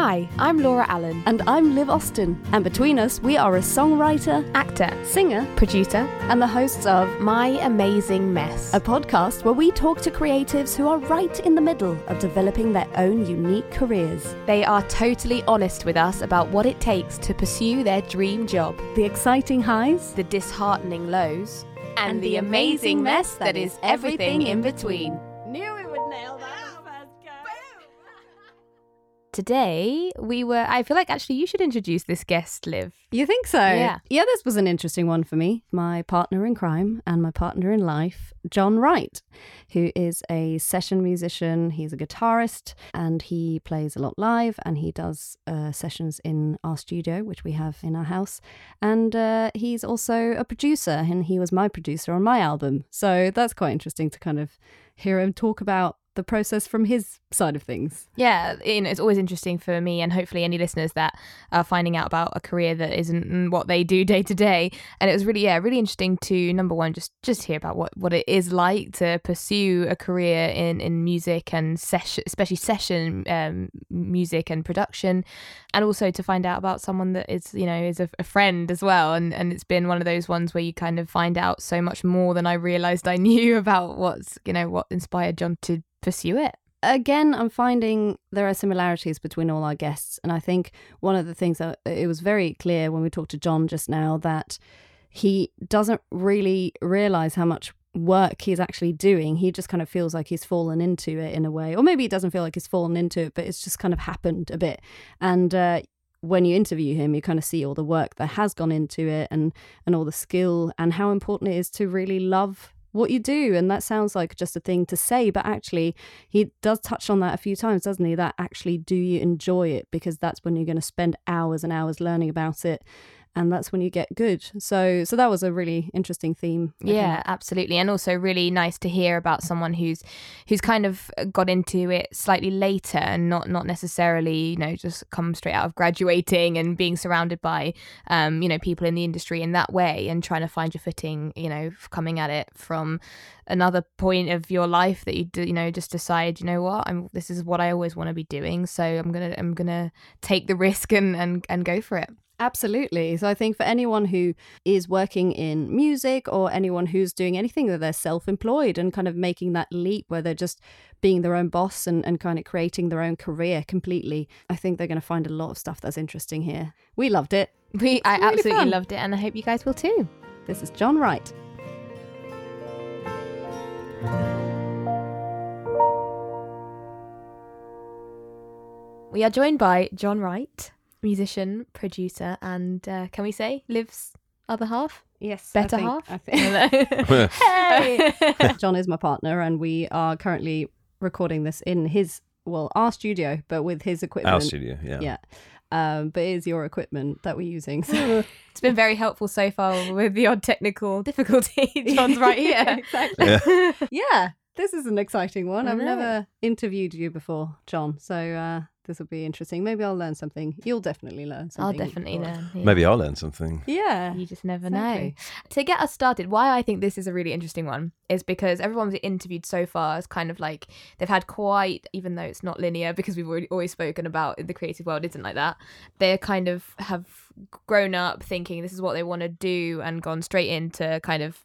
Hi, I'm Laura Allen, And I'm Liv Austin. And between us, we are a songwriter, actor, singer, producer, and the hosts of My Amazing Mess. a podcast where we talk to creatives who are right in the middle of developing their own unique careers. They are totally honest with us about what it takes to pursue their dream job, The exciting highs, the disheartening lows, and the amazing mess that is everything in between. Today, we were. I feel like actually you should introduce this guest, Liv. You think so? Yeah. Yeah, this was an interesting one for me. My partner in crime and my partner in life, John Wright, who is a session musician. He's a guitarist and he plays a lot live and he does uh, sessions in our studio, which we have in our house. And uh, he's also a producer and he was my producer on my album. So that's quite interesting to kind of hear him talk about the process from his side of things. Yeah, you know, it's always interesting for me and hopefully any listeners that are finding out about a career that isn't what they do day to day. And it was really, yeah, really interesting to number one, just just hear about what, what it is like to pursue a career in, in music and session, especially session um, music and production, and also to find out about someone that is, you know, is a, a friend as well. And and it's been one of those ones where you kind of find out so much more than I realized I knew about what's, you know, what inspired John to pursue it. again, I'm finding there are similarities between all our guests. And I think one of the things that it was very clear when we talked to John just now that he doesn't really realize how much work he's actually doing. He just kind of feels like he's fallen into it in a way. Or maybe he doesn't feel like he's fallen into it, but it's just kind of happened a bit. And, uh, when you interview him, you kind of see all the work that has gone into it and and all the skill and how important it is to really love what you do and that sounds like just a thing to say but actually he does touch on that a few times doesn't he? That actually do you enjoy it? Because that's when you're going to spend hours and hours learning about it and that's when you get good so so that was a really interesting theme I Yeah, think. absolutely, and also really nice to hear about someone who's who's kind of got into it slightly later and not not necessarily you know just come straight out of graduating and being surrounded by um you know people in the industry in that way and trying to find your footing you know coming at it from another point of your life that you do, you know just decide you know what I'm this is what I always want to be doing so I'm gonna I'm gonna take the risk and and and go for it. Absolutely. So I think for anyone who is working in music or anyone who's doing anything that they're self employed and kind of making that leap where they're just being their own boss and, and kind of creating their own career completely, I think they're going to find a lot of stuff that's interesting here. We loved it. We I really absolutely fun. loved it and I hope you guys will too. This is John Wright. We are joined by John Wright, musician, producer, and uh, can we say Liv's other half? Yes. Better I think, half? I think. hey! John is my partner, and we are currently recording this in his, well, our studio, but with his equipment. Our studio, yeah. Yeah. Um, but it is your equipment that we're using. So it's been very helpful so far with the odd technical difficulty. John's right here. exactly. Yeah. yeah, this is an exciting one. I I've never interviewed you before, John. So uh, this will be interesting. Maybe I'll learn something. You'll definitely learn something. I'll definitely learn. yeah. Maybe I'll learn something. Yeah. You just never Exactly. know. To get us started, why I think this is a really interesting one is because everyone we've interviewed so far is kind of like they've had quite, even though it's not linear, because we've already always spoken about in the creative world isn't like that. They kind of have grown up thinking this is what they want to do and gone straight into kind of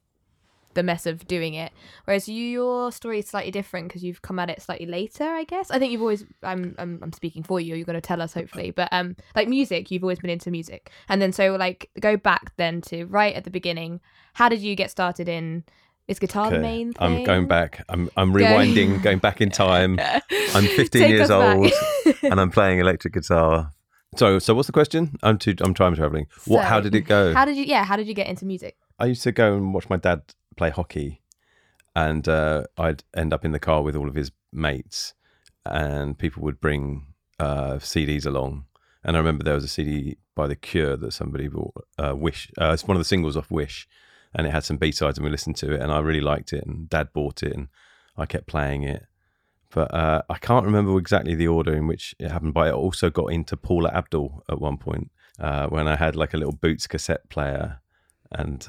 the mess of doing it. Whereas you, your story is slightly different because you've come at it slightly later, I guess. I think you've always, I'm, I'm, I'm speaking for you. You're going to tell us hopefully, but um, like music, you've always been into music, and then so like go back then to right at the beginning. How did you get started in? Is guitar the main thing? I'm going back. I'm I'm rewinding, going back in time, I'm 15 Take years old. and I'm playing electric guitar. So so what's the question? I'm too I'm time traveling. What? How did it go? How did you? Yeah, how did you get into music? I used to go and watch my dad play hockey, and uh, I'd end up in the car with all of his mates, and people would bring uh, CDs along. And I remember there was a CD by The Cure that somebody bought. Uh, Wish. Uh, it's one of the singles off Wish, and it had some B sides, and we listened to it, and I really liked it. And Dad bought it, and I kept playing it. But uh, I can't remember exactly the order in which it happened. But I also got into Paula Abdul at one point uh, when I had like a little Boots cassette player, and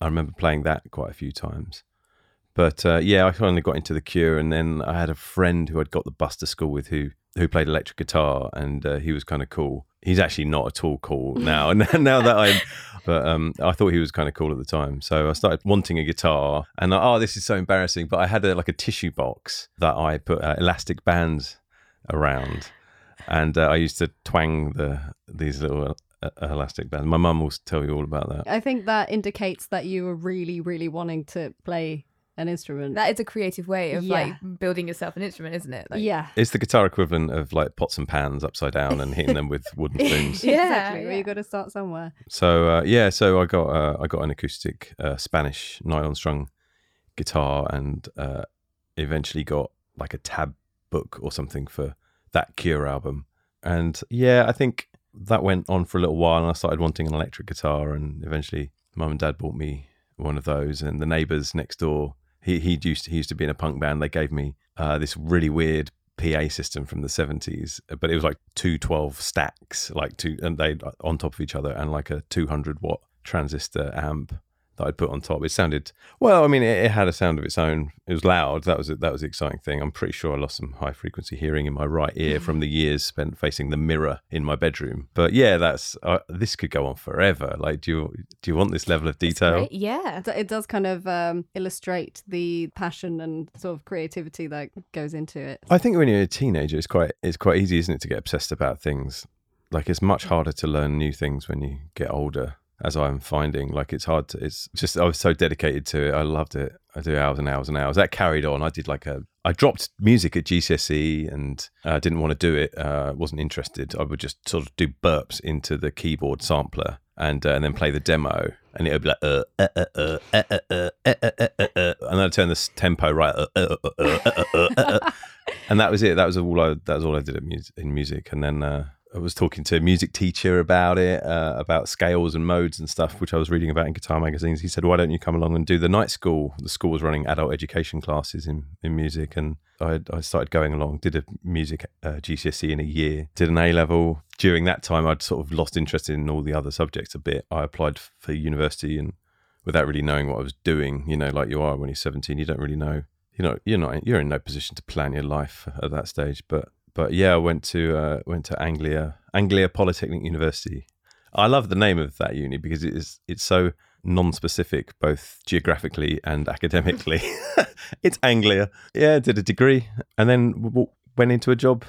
I remember playing that quite a few times. But uh, yeah, I finally got into the Cure, and then I had a friend who I'd got the bus to school with, who who played electric guitar, and uh, he was kind of cool. He's actually not at all cool now. And now that I'm, but um, I thought he was kind of cool at the time. So I started wanting a guitar, and I, oh, this is so embarrassing. But I had a, like a tissue box that I put uh, elastic bands around, and uh, I used to twang the these little uh, elastic band. My mum will tell you all about that. I think that indicates that you were really, really wanting to play an instrument. That is a creative way of Yeah. like building yourself an instrument, isn't it? Like, yeah. It's the guitar equivalent of like pots and pans upside down and hitting them with wooden spoons. Yeah, exactly. Well, yeah. you got to start somewhere. So uh, yeah, so I got uh, I got an acoustic uh, Spanish nylon strung guitar, and uh, eventually got like a tab book or something for that Cure album. And yeah, I think that went on for a little while, and I started wanting an electric guitar, and eventually, mum and dad bought me one of those, and the neighbours next door. He he used to, he used to be in a punk band. They gave me uh, this really weird PA system from the 70s, but it was like two twelve stacks, like two, and they on top of each other, and like a 200 watt transistor amp that I'd put on top. It sounded well. I mean, it, it had a sound of its own. It was loud. That was that was the exciting thing. I'm pretty sure I lost some high frequency hearing in my right ear from the years spent facing the mirror in my bedroom. But yeah, that's uh, this could go on forever. Like, do you do you want this level of detail? Yeah. It- It does kind of um, illustrate the passion and sort of creativity that goes into it. I think when you're a teenager, it's quite it's quite easy, isn't it, to get obsessed about things. Like it's much harder to learn new things when you get older. As I'm finding, like it's hard to. It's just I was so dedicated to it. I loved it. I do hours and hours and hours. That carried on. I did like a. I dropped music at GCSE E and uh, didn't want to do it. Uh, wasn't interested. I would just sort of do burps into the keyboard sampler and uh, and then play the demo, and it would be like uh, uh, uh, uh, uh, uh, uh, uh, uh, uh, uh, uh, and then I'd turn the tempo right, uh, uh, uh, uh, uh, uh, uh, uh, uh, and that was it. That was all I. That was all I did at mus- in music. And then uh, I was talking to a music teacher about it, uh, about scales and modes and stuff, which I was reading about in guitar magazines. He said, "Why don't you come along and do the night school?" The school was running adult education classes in in music, and I, I started going along. Did a music uh, GCSE in a year. Did an A level. During that time, I'd sort of lost interest in all the other subjects a bit. I applied for university and without really knowing what I was doing, you know, like you are when you're 17, you don't really know you know you're not you're in no position to plan your life at that stage but but yeah i went to uh, went to anglia anglia polytechnic university. I love the name of that uni because it is it's so non-specific both geographically and academically. It's anglia. Yeah did a degree and then w- w- went into a job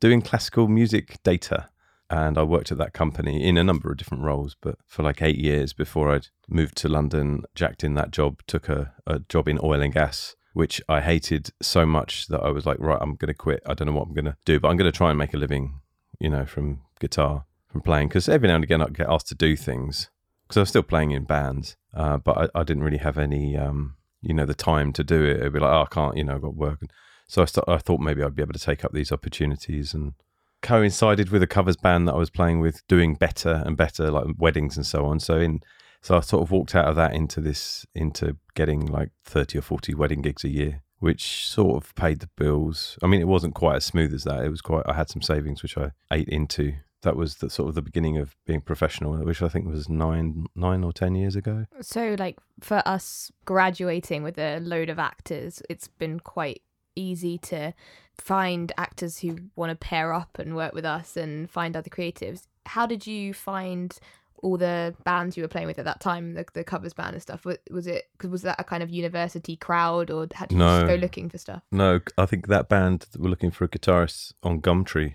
doing classical music data. And I worked at that company in a number of different roles, but for like eight years before I'd moved to London, jacked in that job, took a, a job in oil and gas, which I hated so much that I was like, right, I'm going to quit. I don't know what I'm going to do, but I'm going to try and make a living, you know, from guitar, from playing. Because every now and again I get asked to do things because I was still playing in bands, uh, but I, I didn't really have any, um, you know, the time to do it. It'd be like, oh, I can't, you know, I've got work. So I, st- I thought maybe I'd be able to take up these opportunities and coincided with a covers band that I was playing with doing better and better, like weddings and so on. So in so I sort of walked out of that into this into getting like thirty or forty wedding gigs a year, which sort of paid the bills. I mean, it wasn't quite as smooth as that. It was quite. I had some savings which I ate into. That was the sort of the beginning of being professional, which I think was nine nine or ten years ago. So, like for us graduating with a load of actors, it's been quite easy to find actors who want to pair up and work with us and find other creatives. How did you find all the bands you were playing with at that time, the, the covers band and stuff? Was, was it was that a kind of university crowd, or had you No. just go looking for stuff? No, I think that band were looking for a guitarist on Gumtree.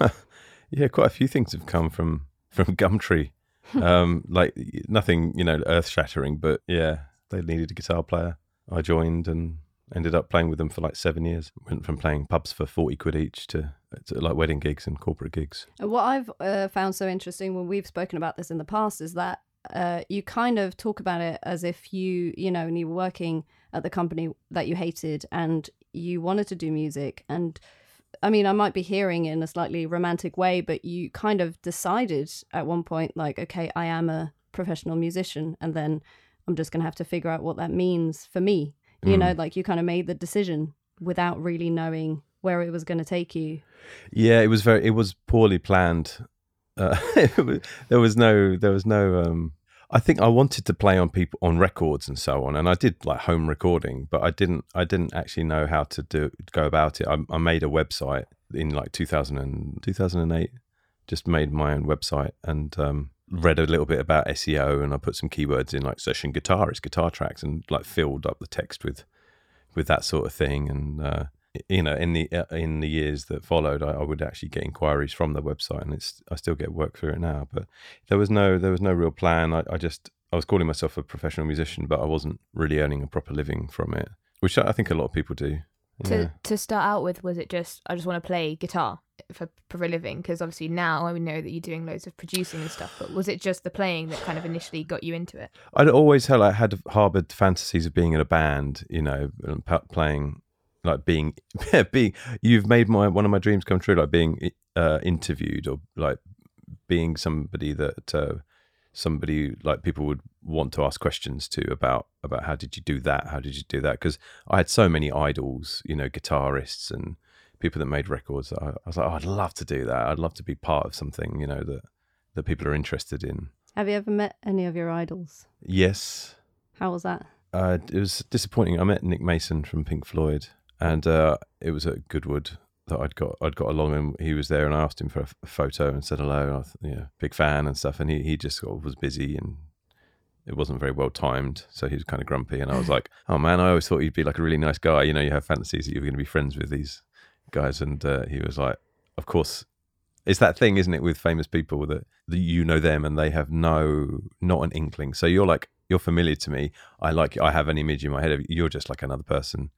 yeah, quite a few things have come from from Gumtree. Um, like nothing, you know, earth shattering, but yeah, they needed a guitar player. I joined and ended up playing with them for like seven years. Went from playing pubs for forty quid each to, to like wedding gigs and corporate gigs. What I've uh, found so interesting when we've spoken about this in the past is that uh, you kind of talk about it as if you, you know, and you were working at the company that you hated and you wanted to do music. And I mean, I might be hearing in a slightly romantic way, but you kind of decided at one point, like, okay, I am a professional musician. And then I'm just going to have to figure out what that means for me. You know, like you kind of made the decision without really knowing where it was going to take you. Yeah, it was very. It was poorly planned. Uh, was, there was no. There was no. Um, I think I wanted to play on people on records and so on, and I did like home recording, but I didn't. I didn't actually know how to do go about it. I, I made a website in like 2000 and, 2008. Just made my own website and um, read a little bit about SEO, and I put some keywords in like session guitarist, guitar tracks, and like filled up the text with with that sort of thing. And uh, you know, in the uh, in the years that followed, I, I, would actually get inquiries from the website, and it's I still get work through it now. But there was no there was no real plan. I, I just I was calling myself a professional musician, but I wasn't really earning a proper living from it, which I think a lot of people do. To yeah. to start out with, was it just I just want to play guitar for for a living? Because obviously now I know that you're doing loads of producing and stuff. But was it just the playing that kind of initially got you into it? I'd always had like, had harbored fantasies of being in a band, you know, playing like being being you've made my one of my dreams come true like being uh, interviewed or like being somebody that uh, somebody like people would want to ask questions to about about how did you do that? How did you do that? Because i had so many idols you know guitarists and people that made records I, I, was like oh, i'd love to do that. I'd love to be part of something you know that that people are interested in. Have you ever met any of your idols? Yes. How was that? Uh, it was disappointing. I met nick mason from pink floyd and uh, it was at Goodwood that I'd got I'd got along and he was there and I asked him for a, a photo and said hello and I th- yeah big fan and stuff. And he, he just sort of was busy and it wasn't very well timed. So he was kind of grumpy and I was like oh man I always thought you'd be like a really nice guy. You know you have fantasies that you were going to be friends with these guys. And uh, he was like of course. It's that thing isn't it with famous people that, that you know them and they have no not an inkling. So you're like you're familiar to me. I like I have an image in my head of you're just like another person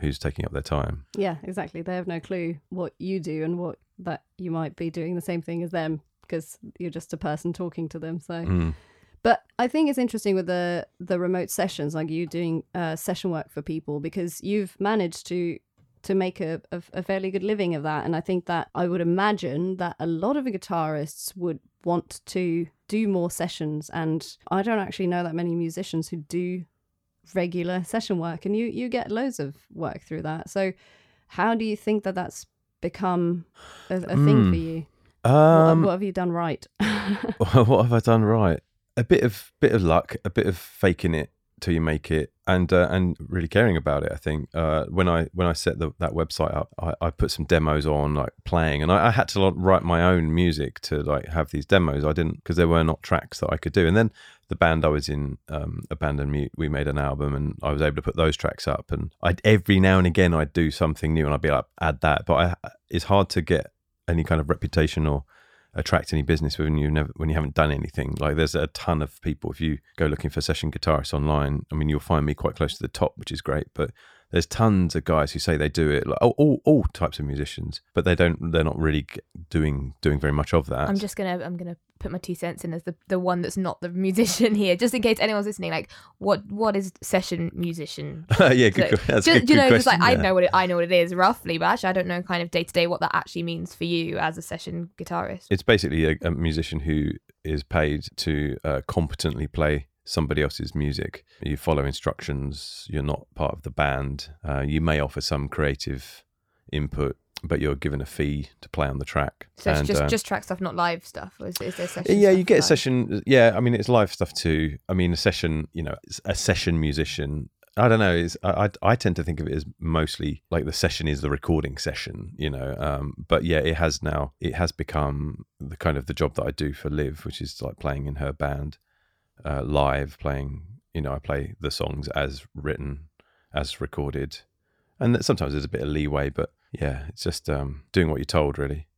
who's taking up their time. Yeah, exactly. They have no clue what you do and what that you might be doing the same thing as them because you're just a person talking to them. So, mm. but I think it's interesting with the the remote sessions, like you doing uh, session work for people, because you've managed to to make a, a, a fairly good living of that. And I think that I would imagine that a lot of guitarists would want to do more sessions. And I don't actually know that many musicians who do regular session work and you you get loads of work through that so how do you think that that's become a, a mm. thing for hmm. you um, what, what, have you done right what have i done right a bit of bit of luck a bit of faking it till you make it and uh, and really caring about it i think uh, when i when i set the, that website up I, I, put some demos on like playing and I, I, had to write my own music to like have these demos i didn't because there were not tracks that i could do and then the band I was in, um, Abandon Mute, we made an album and I was able to put those tracks up. And I every now and again I'd do something new and I'd be like, add that. But I, it's hard to get any kind of reputation or attract any business when you never when you haven't done anything. Like there's a ton of people. If you go looking for session guitarists online, I mean you'll find me quite close to the top, which is great. But there's tons of guys who say they do it, like all, all, all types of musicians, but they don't. They're not really doing doing very much of that. I'm just gonna I'm gonna put my two cents in as the, the one that's not the musician here, just in case anyone's listening. Like, what what is session musician? yeah, good, like, that's just, good, you know, just like yeah. I know what it, I know what it is roughly, but actually I don't know kind of day to day what that actually means for you as a session guitarist. It's basically a, a musician who is paid to uh, competently play somebody else's music. You follow instructions. You're not part of the band. Uh, you may offer some creative input, but you're given a fee to play on the track. So it's and, just uh, just track stuff, not live stuff. Is, is there session? Yeah, you get a session. Yeah, I mean it's live stuff too. I mean a session. You know, a session musician. I don't know. Is I, I tend to think of it as mostly like the session is the recording session, you know. Um, but yeah, it has now it has become the kind of the job that I do for Liv, which is like playing in her band uh, live, playing. You know, I play the songs as written, as recorded, and sometimes there's a bit of leeway, but yeah, it's just um, doing what you're told, really.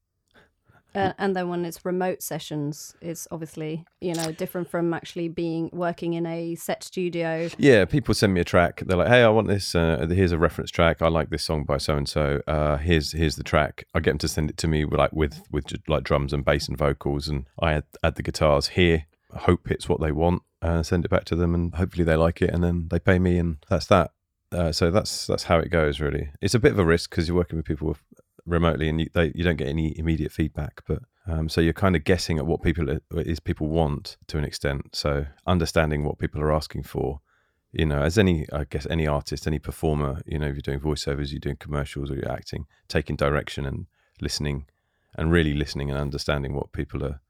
Uh, and then when it's remote sessions, it's obviously you know different from actually being working in a set studio. Yeah, people send me a track. They're like, "Hey, I want this. Uh, here's a reference track. I like this song by so and so. Here's here's the track." I get them to send it to me with, like with with like drums and bass and vocals, and I add, add the guitars here. Hope it's what they want. Uh, send it back to them, and hopefully they like it, and then they pay me, and that's that. Uh, so that's that's how it goes. Really, it's a bit of a risk because you're working with people remotely, and you, they, you don't get any immediate feedback. But um, so you're kind of guessing at what people is people want to an extent. So understanding what people are asking for, you know, as any I guess any artist, any performer, you know, if you're doing voiceovers, you're doing commercials, or you're acting, taking direction and listening, and really listening and understanding what people are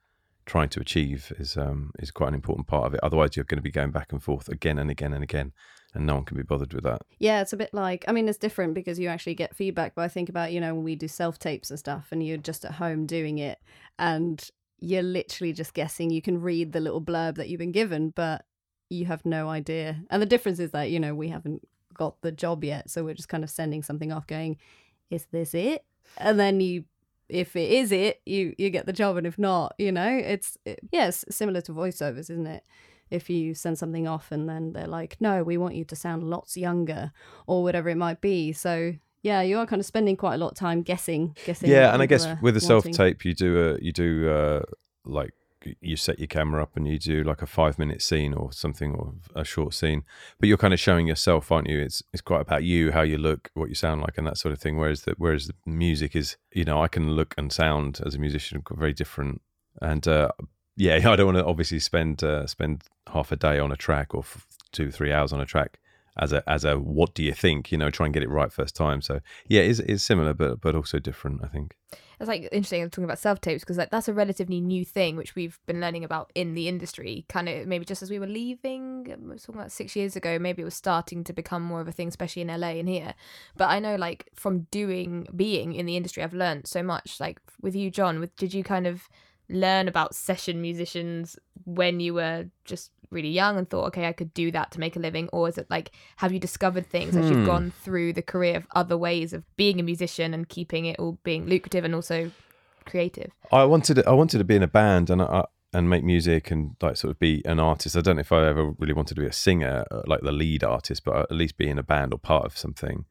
trying to achieve is um, is quite an important part of it. Otherwise, you're going to be going back and forth again and again and again, and no one can be bothered with that. Yeah, it's a bit like I mean, it's different because you actually get feedback. But I think about you know when we do self tapes and stuff, and you're just at home doing it, and you're literally just guessing. You can read the little blurb that you've been given, but you have no idea. And the difference is that you know we haven't got the job yet, so we're just kind of sending something off, going, "Is this it?" And then you if it is it, you you get the job, and if not, you know, it's it, yeah, similar to voiceovers, isn't it? If you send something off and then they're like, no, we want you to sound lots younger, or whatever it might be. So yeah, you are kind of spending quite a lot of time guessing, guessing. Yeah, and I guess with a self tape, you do a you do uh, like you set your camera up and you do like a five minute scene or something or a short scene, but you're kind of showing yourself, aren't you? It's it's quite about you, how you look, what you sound like, and that sort of thing. Whereas the whereas the music is, you know, I can look and sound as a musician very different, and uh, yeah, I don't want to obviously spend uh, spend half a day on a track or f- two three hours on a track as a as a what do you think? You know, try and get it right first time. So yeah, it's it's similar, but but also different. I think. It's like interesting talking about self tapes because like that's a relatively new thing which we've been learning about in the industry. Kind of maybe just as we were leaving, um, I was talking about six years ago. Maybe it was starting to become more of a thing, especially in LA and here. But I know like from doing being in the industry, I've learned so much. Like with you, John, with did you kind of learn about session musicians when you were just really young and thought, okay, I could do that to make a living? Or is it like, have you discovered things as Hmm. you've gone through the career of other ways of being a musician and keeping it all being lucrative and also creative? I wanted to, I wanted to be in a band and I, and make music and like sort of be an artist. I don't know if I ever really wanted to be a singer, uh, like the lead artist, but at least be in a band or part of something.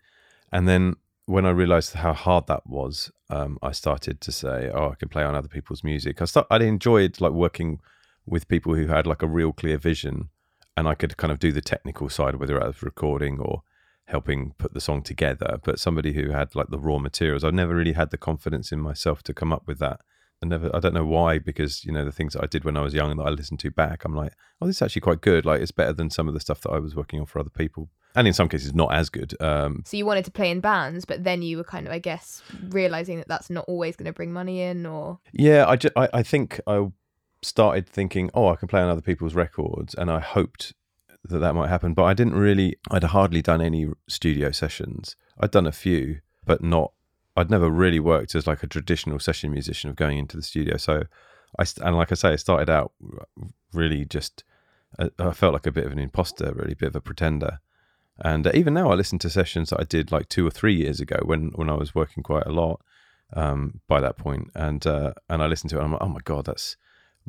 And then when I realized how hard that was, um, I started to say, "Oh, I can play on other people's music." I start, I enjoyed like working with people who had like a real clear vision, and I could kind of do the technical side, whether I was recording or helping put the song together. But somebody who had like the raw materials, I never really had the confidence in myself to come up with that. I never, I don't know why, because you know the things that I did when I was young and that I listened to back, I'm like, oh, this is actually quite good. Like it's better than some of the stuff that I was working on for other people, and in some cases not as good. Um, So you wanted to play in bands, but then you were kind of, I guess, realizing that that's not always going to bring money in or. Yeah, I, ju- I, I think I started thinking, oh, I can play on other people's records, and I hoped that that might happen. But I didn't really. I'd hardly done any studio sessions. I'd done a few, but not. I'd never really worked as like a traditional session musician of going into the studio. So, I and like I say, I started out really just. I, I felt like a bit of an imposter, really, a bit of a pretender. And uh, even now, I listen to sessions that I did like two or three years ago when when I was working quite a lot um, by that point, and uh, and I listen to it, and I'm like, oh my god, that's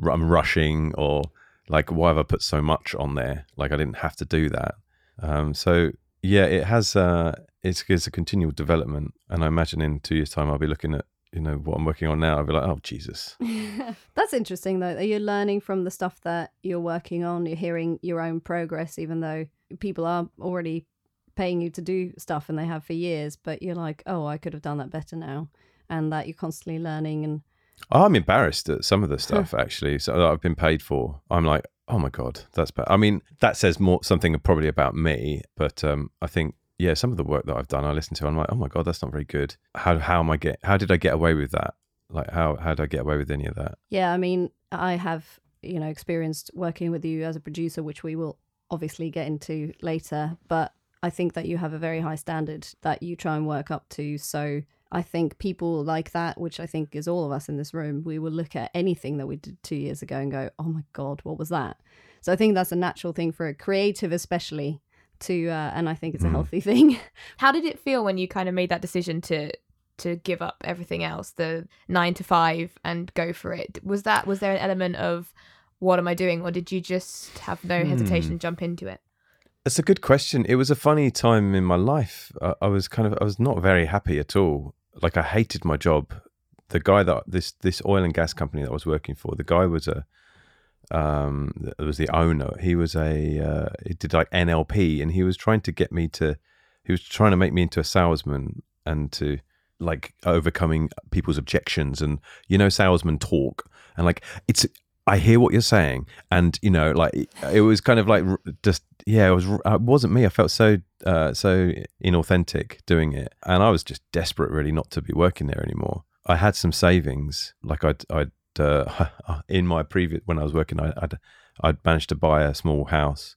I'm rushing, or like why have I put so much on there? Like I didn't have to do that. Um, so yeah, it has. Uh, it's it's a continual development, and I imagine in two years' time, I'll be looking at you know what I'm working on now. I'll be like, oh Jesus, That's interesting though. That you're learning from the stuff that you're working on. You're hearing your own progress, even though people are already paying you to do stuff and they have for years. But you're like, oh, I could have done that better now, and that you're constantly learning. And I'm embarrassed at some of the stuff actually. So that I've been paid for. I'm like, oh my god, that's bad. I mean, that says more something probably about me, but um, I think yeah, some of the work that I've done, I listen to, I'm like, oh my god, that's not very good. How how am I get? How did I get away with that? Like how how did I get away with any of that? yeah, I mean, I have you know experienced working with you as a producer, which we will obviously get into later. But I think that you have a very high standard that you try and work up to. So I think people like that, which I think is all of us in this room, we will look at anything that we did two years ago and go, oh my God, what was that? So I think that's a natural thing for a creative, especially to, uh, and I think it's a Mm. healthy thing. How did it feel when you kind of made that decision to to give up everything else, the nine to five, and go for it? Was that was there an element of what am I doing, or did you just have no Hmm. hesitation jump into it? It's a good question. It was a funny time in my life. I, I was kind of I was not very happy at all. Like I hated my job. The guy that this this oil and gas company that I was working for, the guy was a um was the owner. He was a uh, he did like NLP and he was trying to get me to he was trying to make me into a salesman and to like overcoming people's objections and you know salesman talk and like it's I hear what you're saying, and you know, like it- was kind of like just yeah, it was it wasn't me. I felt so uh, so inauthentic doing it, and I was just desperate, really, not to be working there anymore. I had some savings, like I'd I'd uh, in my previous when I was working, I, I'd I'd managed to buy a small house,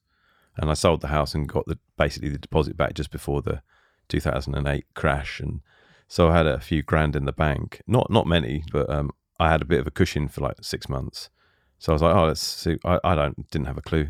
and I sold the house and got the basically the deposit back just before the 2008 crash, and so I had a few grand in the bank. Not not many, but um, I had a bit of a cushion for like six months. So I was like, oh, let's see. I, I don't didn't have a clue.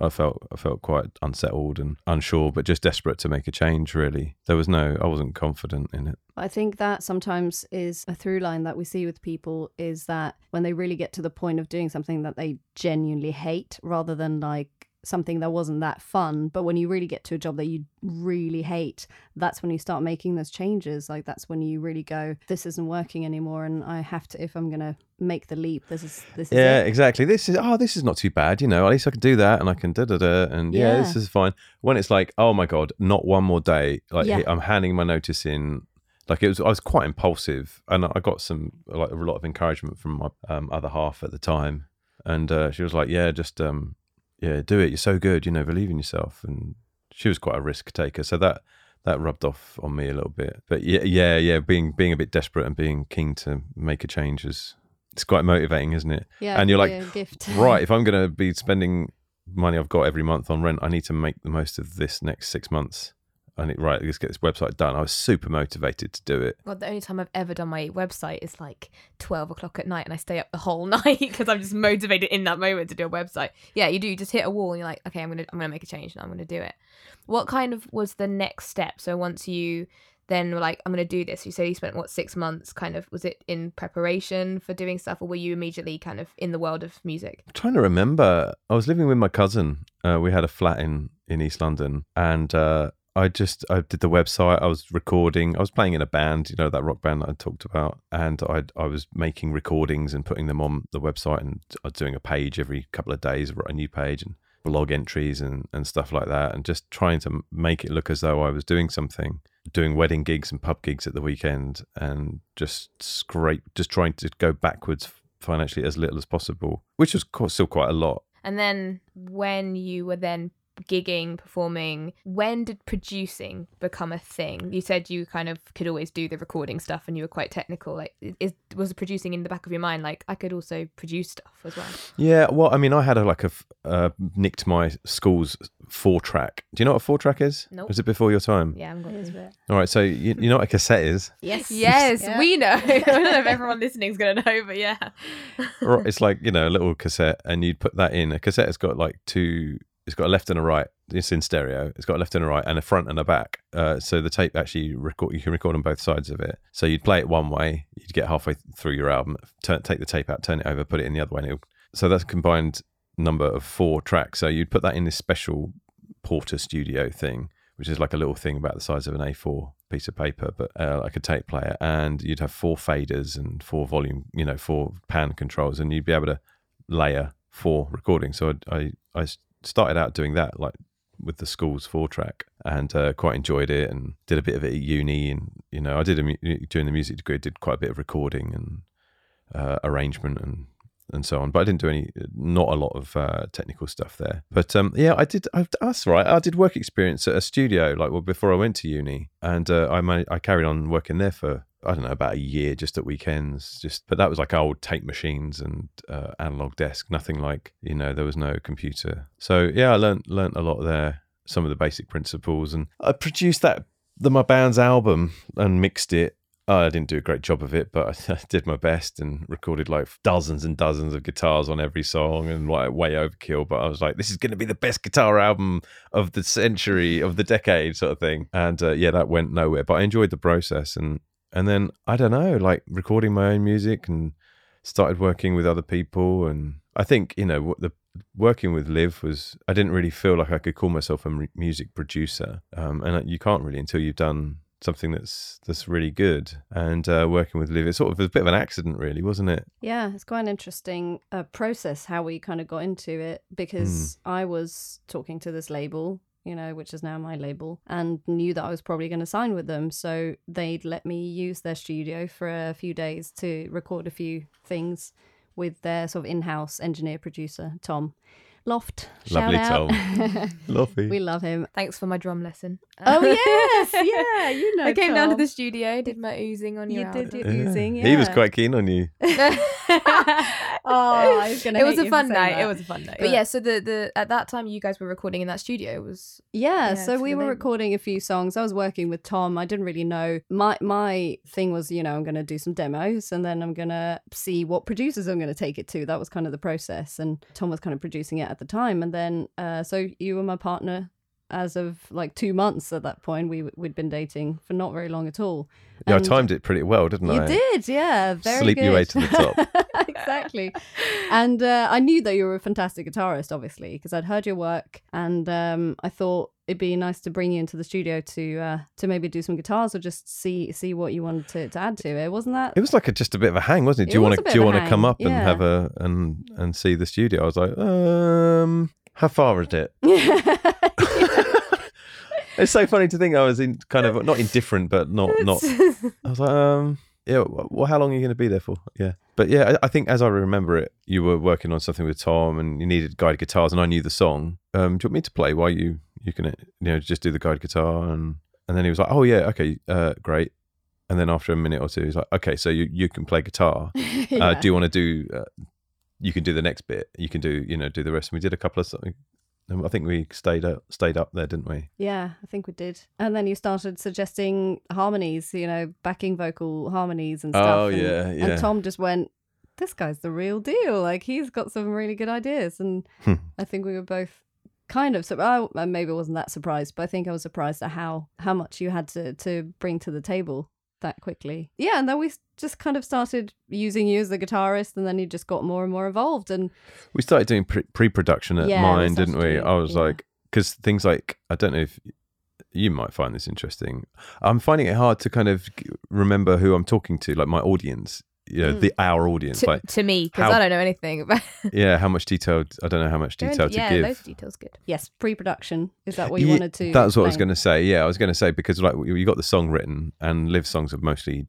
I felt I felt quite unsettled and unsure, but just desperate to make a change. Really, there was no. I wasn't confident in it. I think that sometimes is a through line that we see with people is that when they really get to the point of doing something that they genuinely hate, rather than like something that wasn't that fun but when you really get to a job that you really hate that's when you start making those changes like that's when you really go this isn't working anymore and i have to if i'm going to make the leap this is this is yeah it. exactly this is oh this is not too bad you know at least i can do that and i can da da da and yeah, this is fine when it's like oh my god not one more day like Yeah. i'm handing my notice in like it was i was quite impulsive and i got some like a lot of encouragement from my um, other half at the time and uh, she was like yeah just um yeah do it. You're so good you know believe in yourself. And she was quite a risk taker. So that that rubbed off on me a little bit. But yeah yeah yeah being being a bit desperate and being keen to make a change is it's quite motivating isn't it? Yeah and you're like, can a gift. Right if i'm going to be spending money i've got every month on rent i need to make the most of this next six months i need right let's get this website done i was super motivated to do it God, the only time I've ever done my website is like 12 o'clock at night and I stay up the whole night because I'm just motivated in that moment to do a website. Yeah, you do. You just hit a wall and you're like, okay, I'm going to I'm gonna make a change and I'm going to do it. What kind of was the next step? So once you then were like, I'm going to do this, you said you spent, what, six months kind of, was it in preparation for doing stuff or were you immediately kind of in the world of music? I'm trying to remember i was living with my cousin uh, we had a flat in in east london and uh I just I did the website. I was recording. I was playing in a band, you know, that rock band that I talked about, and I I was making recordings and putting them on the website, and uh, doing a page every couple of days, a new page and blog entries and and stuff like that, and just trying to make it look as though I was doing something, doing wedding gigs and pub gigs at the weekend, and just scrape, just trying to go backwards financially as little as possible, which was still quite a lot. And then when you were then gigging, performing, when did producing become a thing? You said you kind of could always do the recording stuff and you were quite technical. Like, is was producing in the back of your mind? Like, I could also produce stuff as well. Yeah, well, I mean, I had a like a uh, nicked my school's four track. Do you know what a four track is? Nope. Was it before your time? Yeah, I'm It is going All right, so you, you know what a cassette is? yes Yes, Yeah. we know. I don't know if everyone listening is going to know, but yeah. Or It's like you know a little cassette, and you'd put that in. A cassette has got like two. It's got a left and a right. It's in stereo. It's got a left and a right, and a front and a back. Uh, so the tape actually record. You can record on both sides of it. So you'd play it one way. You'd get halfway through your album, turn, take the tape out, turn it over, put it in the other way. So that's a combined number of four tracks. So you'd put that in this special Portastudio thing, which is like a little thing about the size of an A4 piece of paper, but uh, like a tape player. And you'd have four faders and four volume, you know, four pan controls, and you'd be able to layer four recordings. So I I, I started out doing that, like with the school's four track, and uh, quite enjoyed it, and did a bit of it at uni, and you know, I did a, during the music degree, did quite a bit of recording and uh, arrangement and and so on. But I didn't do any, not a lot of uh, technical stuff there. But um, yeah, I did. I, that's right. I did work experience at a studio, like well before I went to uni, and uh, I man- I carried on working there for I don't know about a year, just at weekends. Just but that was like old tape machines and uh, analog desk. Nothing like you know there was no computer. So yeah, I learned learned a lot there. Some of the basic principles, and I produced that the my band's album and mixed it I didn't do a great job of it, but I did my best and recorded like dozens and dozens of guitars on every song and like way overkill. But I was like, this is going to be the best guitar album of the century, of the decade, sort of thing. And uh, yeah, that went nowhere. But I enjoyed the process, and and then I don't know, like recording my own music and started working with other people. And I think you know what the working with Liv was. I didn't really feel like I could call myself a music producer, um, and you can't really until you've done something that's that's really good. And uh, working with Liv, it sort of was a bit of an accident, really, wasn't it? Yeah, it's quite an interesting uh, process how we kind of got into it because I was talking to this label, you know, which is now my label, and knew that I was probably going to sign with them. So they'd let me use their studio for a few days to record a few things with their sort of in house engineer producer, Tom Loft. Lovely Shout out. Lovely. we love him. Thanks for my drum lesson. Oh, yes. Yeah, you know. I came down to the studio, did my oozing on your You did album. your oozing. Yeah. He was quite keen on you. Oh, he's gonna it was a fun night. that. It was a fun night. But- But yeah, so the the at that time you guys were recording in that studio It was Yeah, Yeah, so we were label. recording a few songs. I was working with Tom. I didn't really know. My my thing was, you know, I'm going to do some demos and then I'm going to see what producers I'm going to take it to. That was kind of the process. And Tom was kind of producing it at the time. And then uh so you were my partner as of like 2 months at that point. We we'd been dating for not very long at all. Yeah, I timed it pretty well, didn't I? You I? did, yeah. Very Sleep good. your way to the top. exactly. And uh, I knew that you were a fantastic guitarist, obviously, because I'd heard your work, and um, I thought it'd be nice to bring you into the studio to uh, to maybe do some guitars or just see see what you wanted to, to add to it. Wasn't that? It was like a, just a bit of a hang, wasn't it? It Do you want to do you want to come up and have a and and see the studio? I was like, um, how far is it? It's so funny to think I was in kind of not indifferent, but not not. I was like, um, yeah. Well, how long are you going to be there for? Yeah, but yeah, I, I think as I remember it, you were working on something with Tom, and you needed guided guitars, and I knew the song. Um, do you want me to play while you you can you know just do the guided guitar and and then he was like, oh yeah, okay, uh, great. And then after a minute or two, he's like, okay, so you you can play guitar. Uh, do you want to do? Uh, you can do the next bit. You can do you know do the rest. And we did a couple of something. I think we stayed up stayed up there, didn't we? Yeah, I think we did. And then you started suggesting harmonies, you know, backing vocal harmonies and stuff. Oh, and, yeah, yeah. And Tom just went, "This guy's the real deal. Like he's got some really good ideas." And Hmm. I think we were both kind of so I maybe wasn't that surprised, but I think I was surprised at how how much you had to to bring to the table that quickly. Yeah, and then we just kind of started using you as the guitarist, and then you just got more and more involved. And We started doing pre- pre-production at Yeah, mine, started didn't we? doing- I was yeah. like, because things like I don't know if you might find this interesting. I'm finding it hard to kind of remember who I'm talking to, like my audience. You know, Mm. the our audience. to, Like, to me because I don't know anything about. yeah, how much detail? I don't know how much detail to yeah, give. those details good. yes, pre-production is that what you Ye- wanted to? That's what I was going to say. Yeah, I was going to say because like you you got the song written and Liv's songs are mostly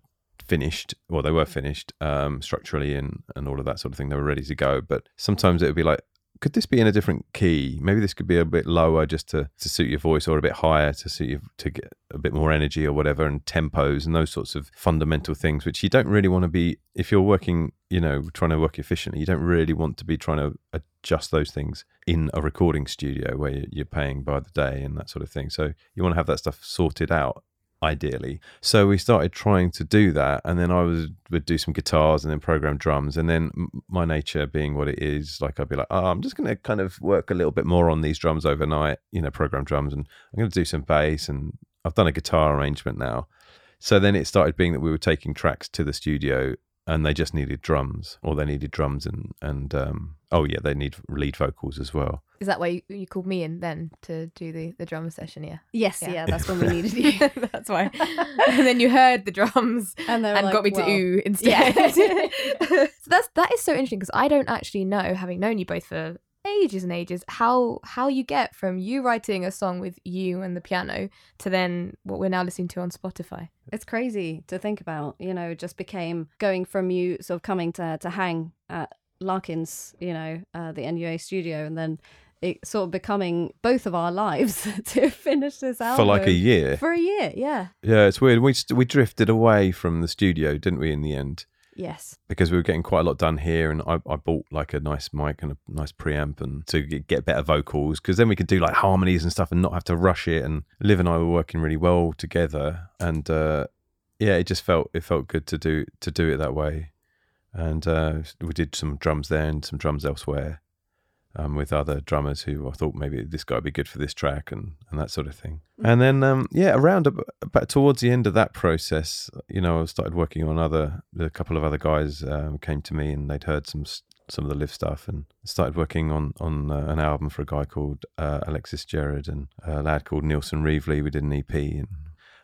finished. Well, they were finished um, structurally and and all of that sort of thing. They were ready to go. But sometimes it would be like, could this be in a different key? Maybe this could be a bit lower just to to suit your voice, or a bit higher to suit you to get a bit more energy or whatever, and tempos and those sorts of fundamental things, which you don't really want to be if you're working. You know, trying to work efficiently, you don't really want to be trying to adjust those things in a recording studio where you- you're paying by the day and that sort of thing. So you want to have that stuff sorted out ideally. So we started trying to do that, and then I was would do some guitars and then program drums, and then my nature being what it is, like I'd be like, oh, I'm just going to kind of work a little bit more on these drums overnight, you know, program drums, and I'm going to do some bass, and I've done a guitar arrangement now. So then it started being that we were taking tracks to the studio and they just needed drums or they needed drums and and um oh yeah they need lead vocals as well Is that why you, you called me in then to do the the drum session? Yeah, Yes, yeah, Yeah. that's when we needed you. That's why. and then you heard the drums And, and like, got me well, to ooh instead. Yeah. so that's that is so interesting because I don't actually know, having known you both for ages and ages, how how you get from you writing a song with you and the piano to then what we're now listening to on Spotify. It's crazy to think about. You know, just became going from you sort of coming to to hang at Larkins, you know, uh, the NUA studio, and then it sort of becoming both of our lives to finish this album for like a year For a year, yeah. yeah it's weird we st- we drifted away from the studio didn't we in the end Yes. because we were getting quite a lot done here and I, I bought like a nice mic and a nice preamp and to get, better vocals because then we could do like harmonies and stuff and not have to rush it and Liv and I were working really well together and uh, yeah it just felt it felt good to do to do it that way and uh, we did some drums there and some drums elsewhere um, with other drummers who I thought maybe this guy would be good for this track and, and that sort of thing. And then, um, yeah, around ab- about towards the end of that process, you know, I started working on other, a couple of other guys um, came to me and they'd heard some some of the live stuff and started working on on uh, an album for a guy called uh, Alexis Gerard and a lad called Nielsen Reevely. We did an EP and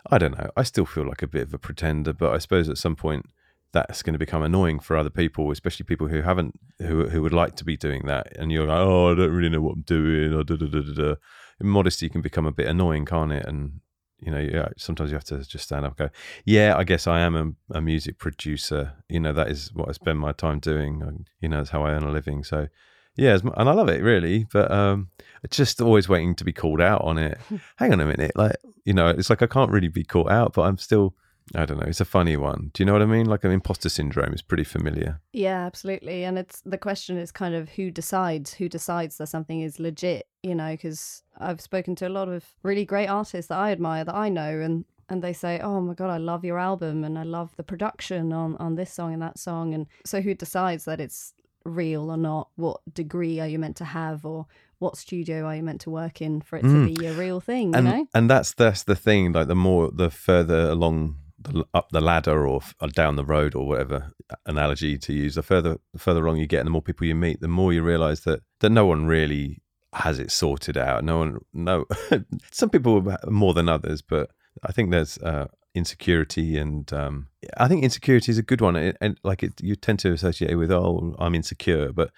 I don't know. I still feel like a bit of a pretender, but I suppose at some point that's going to become annoying for other people, especially people who haven't, who who would like to be doing that. And you're like, oh, I don't really know what I'm doing. Or da, da, da, da, da. Modesty can become a bit annoying, can't it? And you know, yeah, sometimes you have to just stand up and go, yeah, I guess I am a, a music producer. You know, that is what I spend my time doing. You know, that's how I earn a living. So, yeah, and I love it really, but um, just always waiting to be called out on it. Hang on a minute, like you know, it's like I can't really be caught out, but I'm still I don't know. It's a funny one. Do you know what I mean? Like an imposter syndrome is pretty familiar. Yeah, absolutely. And it's the question is kind of who decides, who decides that something is legit, you know, because I've spoken to a lot of really great artists that I admire that I know and and they say, "Oh my god, I love your album and I love the production on on this song and that song." And so who decides that it's real or not? What degree are you meant to have or what studio are you meant to work in for it to Mm. be a real thing, you and know? and that's that's the thing. Like the more the further along the, up the ladder or, or down the road or whatever analogy to use, the further the further along you get, and the more people you meet, the more you realize that that no one really has it sorted out. No one, no. Some people more than others, but I think there's uh, insecurity, and um, I think insecurity is a good one. And, like it, you tend to associate it with, oh, I'm insecure, but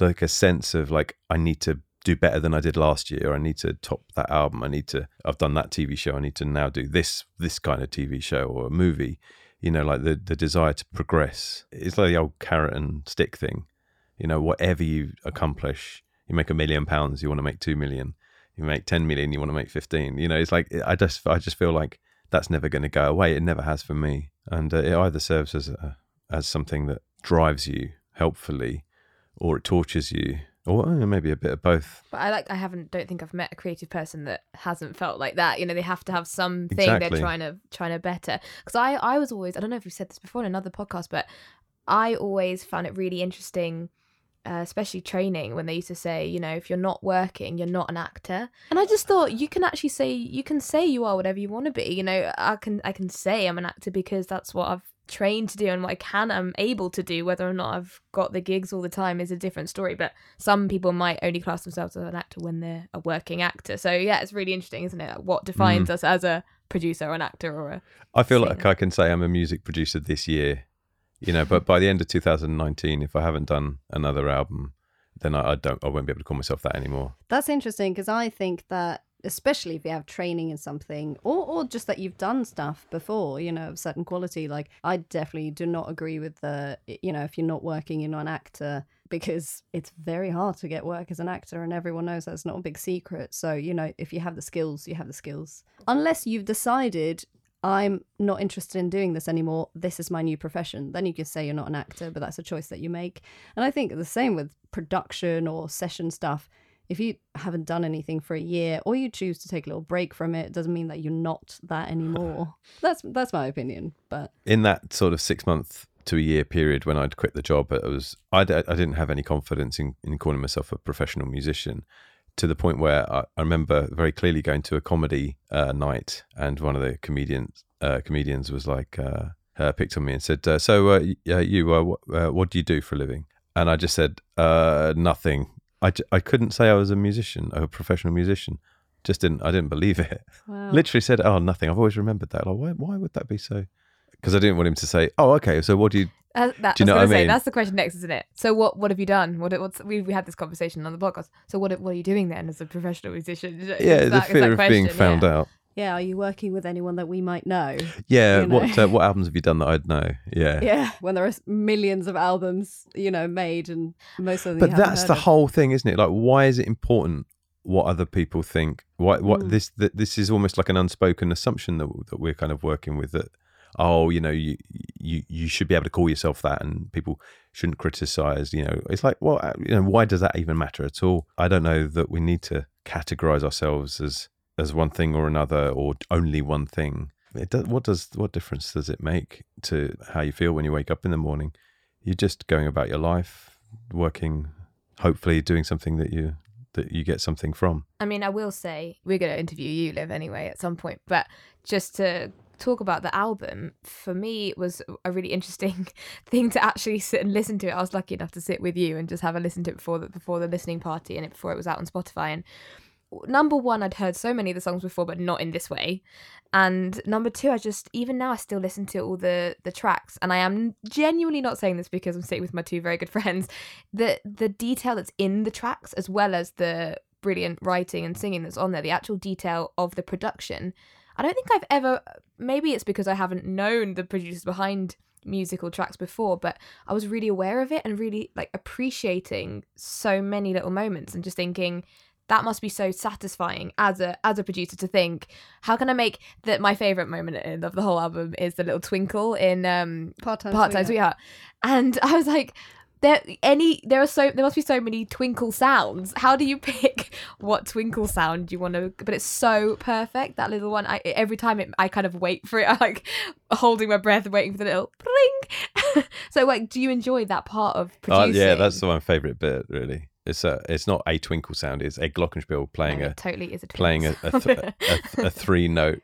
like a sense of like I need to do better than I did last year. I need to top that album. I need to. I've done that TV show. I need to now do this this kind of TV show or a movie. You know, like the the desire to progress. It's like the old carrot and stick thing. You know, whatever you accomplish, you make a million pounds, you want to make two million. You make ten million, you want to make fifteen. You know, it's like I just I just feel like that's never going to go away. It never has for me, and uh, it either serves as a, as something that drives you helpfully, or it tortures you, or maybe a bit of both. But I like I haven't don't think I've met a creative person that hasn't felt like that. You know, they have to have something Exactly. they're trying to trying to better. Because I I was always I don't know if we've said this before in another podcast, but I always found it really interesting. Uh, especially training when they used to say you know if you're not working you're not an actor and i just thought you can actually say you can say you are whatever you want to be you know i can i can say i'm an actor because that's what i've trained to do and what i can i'm able to do whether or not i've got the gigs all the time is a different story but some people might only class themselves as an actor when they're a working actor so yeah it's really interesting isn't it what defines mm. us as a producer or an actor or a I feel Singer. like I can say I'm a music producer this year, you know, but by the end of 2019, if I haven't done another album, then I, I don't, I won't be able to call myself that anymore. That's interesting because I think that especially if you have training in something or, or just that you've done stuff before, you know, of certain quality, like I definitely do not agree with the, you know, if you're not working, you're not an actor because it's very hard to get work as an actor and everyone knows that's not a big secret. So, you know, if you have the skills, you have the skills. Unless you've decided I'm not interested in doing this anymore. This is my new profession. Then you can say you're not an actor, but that's a choice that you make. And I think the same with production or session stuff. If you haven't done anything for a year or you choose to take a little break from it, it doesn't mean that you're not that anymore. That's that's my opinion. But In that sort of six month to a year period when I'd quit the job, it was, I, d- I didn't have any confidence in, in calling myself a professional musician to the point where I, I remember very clearly going to a comedy uh, night and one of the comedians, uh, comedians was like, uh, uh, picked on me and said, uh, "So uh, uh, you, uh, what, uh, what do you do for a living?" And I just said, uh, "Nothing." I, I couldn't say I was a musician, a professional musician. Just didn't. I didn't believe it. wow. Literally said, "Oh, nothing." I've always remembered that. Like, why? Why would that be so? Because I didn't want him to say, "Oh, okay." So what do you? Uh, that, Do you know what I gonna say, mean? That's the question next, isn't it? So what what have you done? What what's we we had this conversation on the podcast. So what what are you doing then as a professional musician? Yeah, that- the fear of being found yeah. out. Yeah, are you working with anyone that we might know? Yeah. You know. What uh, what albums have you done that I'd know? Yeah. Yeah, when there are millions of albums, you know, made and most of them. But that's the of. whole thing, isn't it? Like, why is it important what other people think? Why? What Mm. this? That this is almost like an unspoken assumption that that we're kind of working with. That oh, you know, you you you should be able to call yourself that, and people shouldn't criticize. You know, it's like, well, uh, you know, why does that even matter at all? I don't know that we need to categorize ourselves as as one thing or another, or only one thing. Does, what does what difference does it make to how you feel when you wake up in the morning? You're just going about your life, working, hopefully doing something that you that you get something from. I mean, I will say we're going to interview you, Liv, anyway, at some point. But just to talk about the album, for me, it was a really interesting thing to actually sit and listen to it. I was lucky enough to sit with you and just have a listen to it before the before the listening party and it before it was out on Spotify. And number one, I'd heard so many of the songs before, but not in this way. And number two, I just even now I still listen to all the the tracks, and I am genuinely not saying this because I'm sitting with my two very good friends. The the detail that's in the tracks, as well as the brilliant writing and singing that's on there, the actual detail of the production. I don't think I've ever. Maybe it's because I haven't known the producers behind musical tracks before, but I was really aware of it and really like appreciating so many little moments and just thinking that must be so satisfying as a as a producer to think how can I make that my favorite moment in- of the whole album is the little twinkle in um Part-time, part-time sweetheart. And I was like there any there are so there must be so many twinkle sounds. How do you pick what twinkle sound you want to but it's so perfect that little one. I every time it, I kind of wait for it I like holding my breath and waiting for the little pling so like do you enjoy that part of Uh, yeah, that's my favourite bit. Really, it's a it's not a twinkle sound. It's a glockenspiel playing No, a totally is a playing a, a, th- a, a three note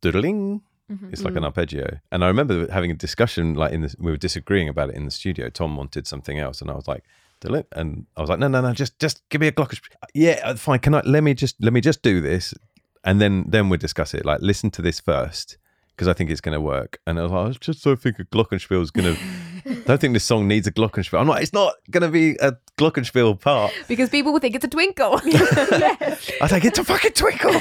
doodling. Mhm. It's like an arpeggio. And I remember having a discussion, like in the, we were disagreeing about it in the studio. Tom wanted something else, and I was like, and I was like, no, no, no, just just give me a glockenspiel. Yeah, uh, fine. Can I let me just let me just do this, and then then we'll discuss it. Like, listen to this first because I think it's going to work. And I was like, I just don't think a glockenspiel is going to. don't think this song needs a glockenspiel. I'm like, it's not going to be a glockenspiel part. because people will think it's a twinkle I think it's a fucking twinkle.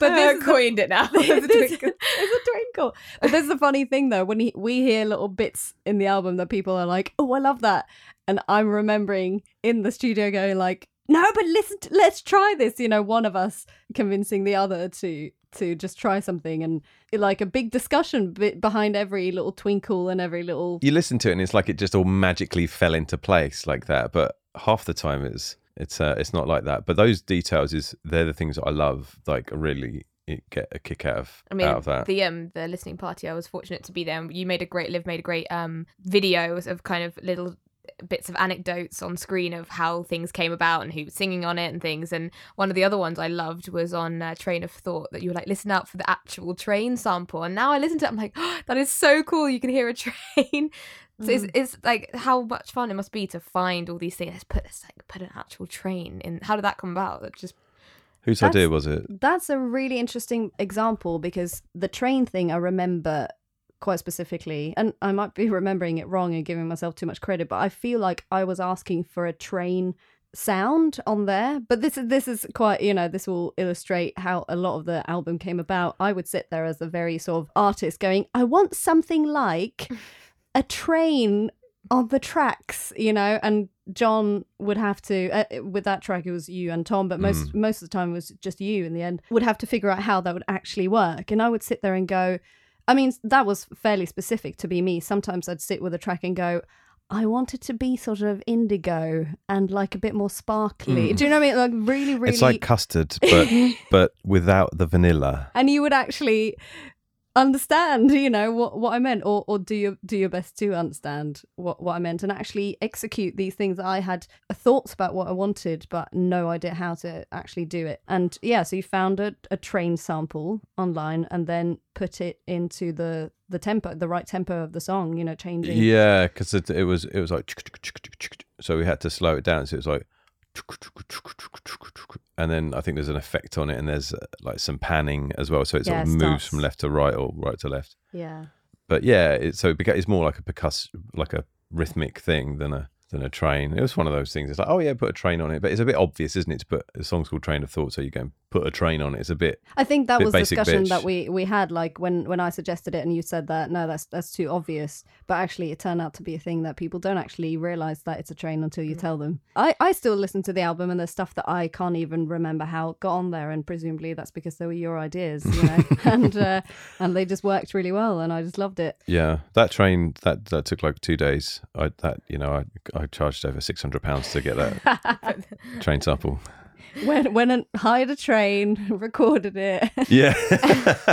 But this I is the- coined it now It's a This- twinkle. it's a twinkle. But this is the funny thing though, when he, we hear little bits in the album that people are like, "Oh, I love that," and I'm remembering in the studio going like, "No, but listen, to, let's try this." You know, one of us convincing the other to to just try something, and like a big discussion behind every little twinkle and every little. you listen to it and it's like it just all magically fell into place like that but half the time it's it's uh, it's not like that but those details is they're the things that i love like really get a kick out of I mean, out of that the um the listening party. I was fortunate to be there. You made a great Liv made a great um videos of kind of little bits of anecdotes on screen of how things came about and who was singing on it and things. And one of the other ones I loved was on uh, Train of Thought that you were like listen out for the actual train sample. And now I listen to it, I'm like, oh, that is so cool. You can hear a train. So it's, it's like how much fun it must be to find all these things. Let's put let's like put an actual train in. How did that come about? That just whose That's- idea was it That's a really interesting example because the train thing I remember quite specifically, and I might be remembering it wrong and giving myself too much credit, but I feel like I was asking for a train sound on there. But this is this is quite you know this will illustrate how a lot of the album came about. I would sit there as a very sort of artist going i want something like a train on the tracks you know? And john would have to uh, with that track it was you and tom but most most of the time it was just you in the end would have to figure out how that would actually work. And i would sit there and go i mean that was fairly specific to be me sometimes i'd sit with a track and go I want it to be sort of indigo and like a bit more sparkly. Mm. Do you know what I mean? Like really, really. it's like custard but but without the vanilla and you would actually understand you know what what i meant or or do your do your best to understand what what i meant and actually execute these things i had thoughts about what i wanted but no idea how to actually do it. And yeah so you found a, a train sample online and then put it into the the tempo the right tempo of the song you know changing. Yeah because it, it was it was like so we had to slow it down. So it was like and then I think there's an effect on it, and there's uh, like some panning as well, so it sort Yeah, of it moves from left to right or right to left. yeah But yeah, it, so it beca- it's more like a percuss, like a rhythmic thing than a than a train. It was one of those things. It's like, oh yeah, put a train on it, but it's a bit obvious, isn't it? To put a song's called Train of Thought, so you go and put a train on it. It's a bit I think that was basic discussion bitch. that we we had like when when I suggested it and you said that no that's that's too obvious but actually it turned out to be a thing that people don't actually realize that it's a train until you tell them. I I still listen to the album and there's stuff that I can't even remember how it got on there and presumably that's because they were your ideas, you know. and uh, and they just worked really well and I just loved it. yeah. That train that that took like two days. I that you know I I charged over six hundred pounds to get that train sample. When when I hired a train, recorded it. Yeah.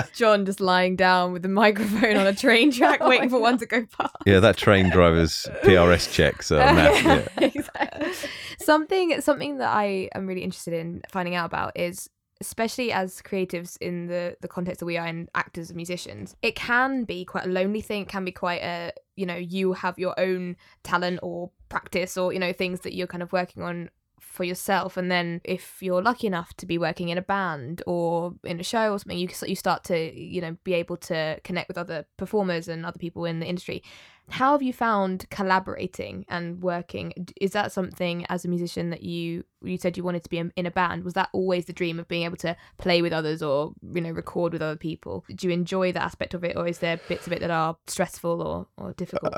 John just lying down with the microphone on a train track, Oh waiting my for one to go past. yeah, that train driver's PRS checks are massive. Yeah. exactly. Something something that I am really interested in finding out about is especially as creatives in the the context that we are in actors and musicians it can be quite a lonely thing it can be quite a you know you have your own talent or practice or you know things that you're kind of working on for yourself and then if you're lucky enough to be working in a band or in a show or something you you start to you know be able to connect with other performers and other people in the industry. How have you found collaborating and working? Is that something as a musician that you you said you wanted to be in, a band was that always the dream of being able to play with others or you know record with other people? Do you enjoy that aspect of it or is there bits of it that are stressful or, or difficult? Uh,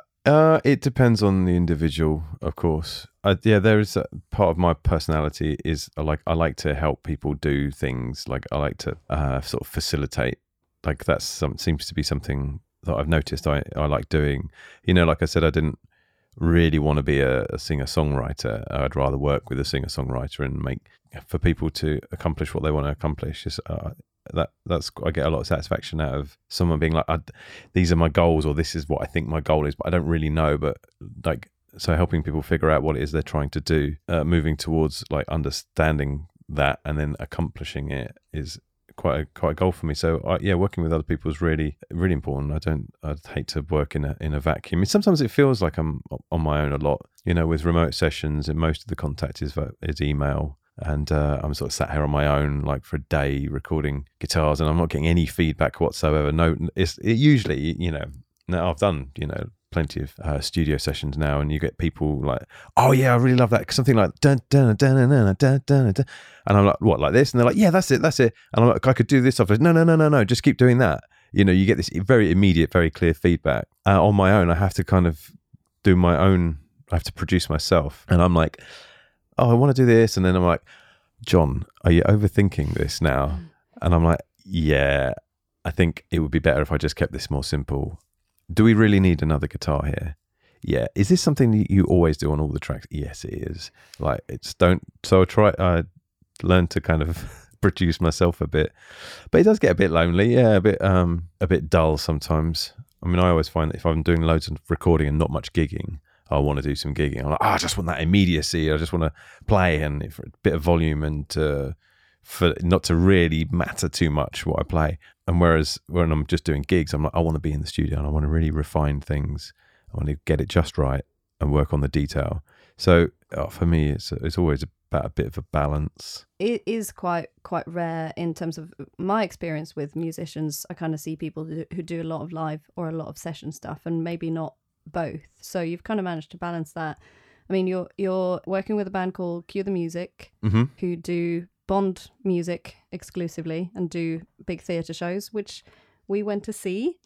it depends on the individual, of course. Uh, yeah, there is a part of my personality is I like I like to help people do things. Like I like to uh, sort of facilitate. Like that's some seems to be something that I've noticed. I I like doing. You know, like I said, I didn't really want to be a, a singer songwriter. I'd rather work with a singer songwriter and make for people to accomplish what they want to accomplish. Uh, that that's I get a lot of satisfaction out of someone being like, "These are my goals," or "This is what I think my goal is," but I don't really know. But like, so helping people figure out what it is they're trying to do, uh, moving towards like understanding that and then accomplishing it is quite a quite a goal for me. So yeah, working with other people is really really important. I don't I'd hate to work in a in a vacuum. Sometimes it feels like I'm on my own a lot. You know, with remote sessions, and most of the contact is is email. And uh, I'm sort of sat here on my own, like for a day, recording guitars, and I'm not getting any feedback whatsoever. No, it's it usually, you know, now I've done, you know, plenty of uh, studio sessions now, and you get people like, "Oh yeah, I really love that." Something like dun dun dun dun dun dun dun, and I'm like, "What like this?" And they're like, "Yeah, that's it, that's it." And I'm like, "I could do this." Off. No, no, no, no, no. Just keep doing that. You know, you get this very immediate, very clear feedback. Uh, on my own, I have to kind of do my own. I have to produce myself, and I'm like, "Oh, I want to do this," and then I'm like, "John, are you overthinking this now?" And I'm like, "Yeah." I think it would be better if I just kept this more simple do we really need another guitar here? Yeah. Is this something that you always do on all the tracks? Yes, it is. Like it's don't. So I try. I learn to kind of produce myself a bit, but it does get a bit lonely. Yeah, a bit um a bit dull sometimes. I mean, I always find that if I'm doing loads of recording and not much gigging, I want to do some gigging. I'm like, oh, I just want that immediacy. I just want to play and a bit of volume and uh, for not to really matter too much what I play. And whereas when I'm just doing gigs, I'm like, I want to be in the studio and I want to really refine things. I want to get it just right and work on the detail. So uh, for me, it's it's always about a bit of a balance. It is quite quite rare in terms of my experience with musicians. I kind of see people who do a lot of live or a lot of session stuff, and maybe not both. So you've kind of managed to balance that. I mean, you're you're working with a band called Cue the Music, mm-hmm. who do Bond music exclusively and do big theatre shows, which we went to see.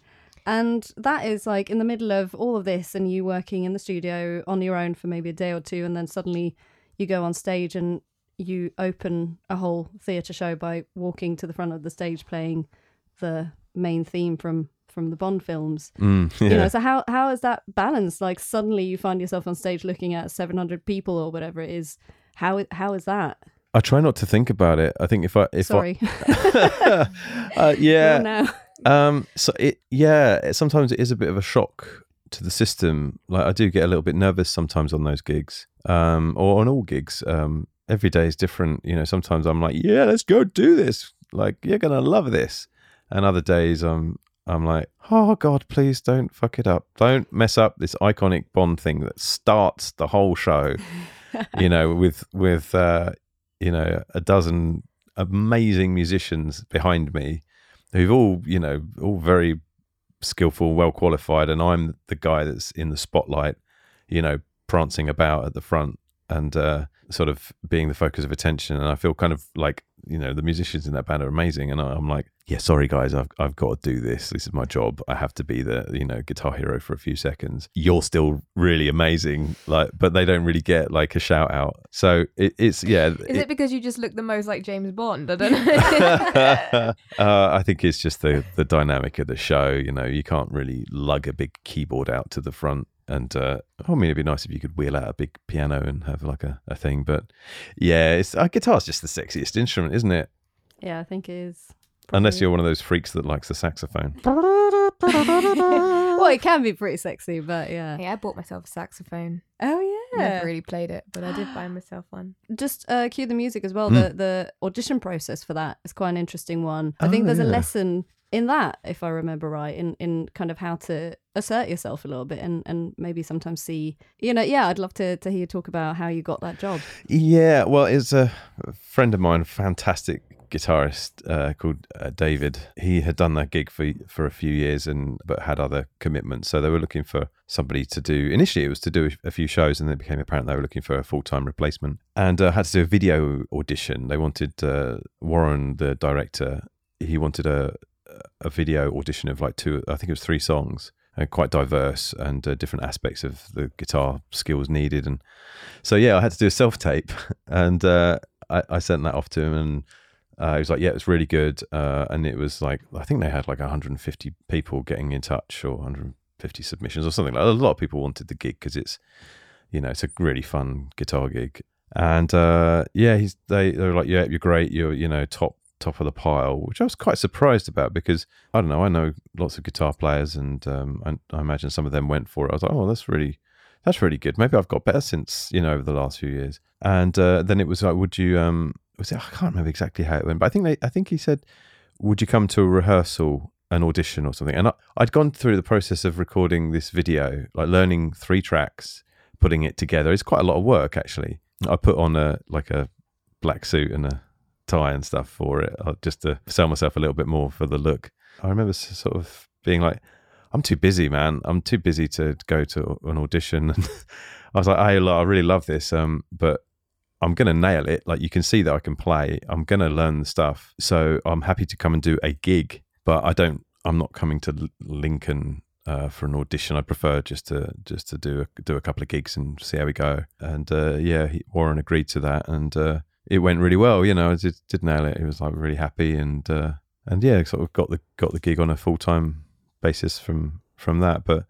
And that is like in the middle of all of this and you working in the studio on your own for maybe a day or two, and then suddenly you go on stage and you open a whole theatre show by walking to the front of the stage playing the main theme from from the Bond films. Mm, yeah. You know, so how how is that balanced? Like suddenly you find yourself on stage looking at 700 people or whatever it is. How how is that? I try not to think about it. I think if I if sorry, I, uh, yeah, um, so it yeah, sometimes it is a bit of a shock to the system. Like I do get a little bit nervous sometimes on those gigs, um, or on all gigs. Um, every day is different. You know, sometimes I'm like, yeah, let's go do this. Like you're gonna love this, and other days I'm I'm like, oh God, please don't fuck it up. Don't mess up this iconic Bond thing that starts the whole show. you know, with with uh, you know, a dozen amazing musicians behind me who've all, you know, all very skillful, well qualified, and I'm the guy that's in the spotlight, you know, prancing about at the front and uh, sort of being the focus of attention. And I feel kind of like you know the musicians in that band are amazing. And i'm like yeah sorry guys i've, I've got to do this. This is my job. I have to be the you know guitar hero for a few seconds. You're still really amazing like but they don't really get like a shout out. So it, it's yeah. Is it, it, because you just look the most like james bond? I don't know. Uh, i think it's just the the dynamic of the show you know you can't really lug a big keyboard out to the front and uh, I mean, it'd be nice if you could wheel out a big piano and have like a, a thing. But yeah, it's uh, guitar's just the sexiest instrument, isn't it? Yeah, I think it is. Probably. Unless you're one of those freaks that likes the saxophone. well, it can be pretty sexy, but yeah. Yeah, I bought myself a saxophone. Oh yeah. Never really played it, but I did buy myself one. Just uh, cue the music as well. Mm. The the audition process for that is quite an interesting one. I oh, think there's yeah. a lesson in that, if I remember right, in in kind of how to assert yourself a little bit and and maybe sometimes see, you know, yeah, I'd love to to hear you talk about how you got that job. Yeah, well, it's a friend of mine, fantastic guitarist uh, called uh, David. He had done that gig for for a few years and but had other commitments, so they were looking for somebody to do. Initially, it was to do a few shows, and then it became apparent they were looking for a full time replacement, and uh, had to do a video audition. They wanted uh, Warren, the director, he wanted a a video audition of like two, I think it was three songs, and quite diverse and uh, different aspects of the guitar skills needed. And so, yeah, I had to do a self tape, and uh, I, I, sent that off to him, and uh, he was like, "Yeah, it's really good." Uh, and it was like, I think they had like 150 people getting in touch, or 150 submissions, or something like. That. A lot of people wanted the gig because it's, you know, it's a really fun guitar gig. And uh, yeah, he's they they were like, "Yeah, you're great. You're you know top top of the pile," which I was quite surprised about because I don't know. I know lots of guitar players, and um, I, I imagine some of them went for it. I was like, "Oh, that's really." That's really good. Maybe I've got better since you know over the last few years. And uh, then it was like, would you um, was it? I can't remember exactly how it went, but I think they, I think he said, "Would you come to a rehearsal, an audition, or something?" And I, I'd gone through the process of recording this video, like learning three tracks, putting it together. It's quite a lot of work, actually. I put on a like a black suit and a tie and stuff for it, uh, just to sell myself a little bit more for the look. I remember sort of being like, "I'm too busy, man. I'm too busy to go to an audition." And I was like, "Hey, I really love this, um, but I'm going to nail it. Like you can see that I can play. I'm going to learn the stuff. So I'm happy to come and do a gig, but I don't. I'm not coming to Lincoln uh, for an audition. I prefer just to just to do a, do a couple of gigs and see how we go. And uh, yeah, he, Warren agreed to that, and uh, it went really well. You know, I did, did nail it. He was like really happy, and uh, and yeah, sort of got the got the gig on a full time basis from from that. But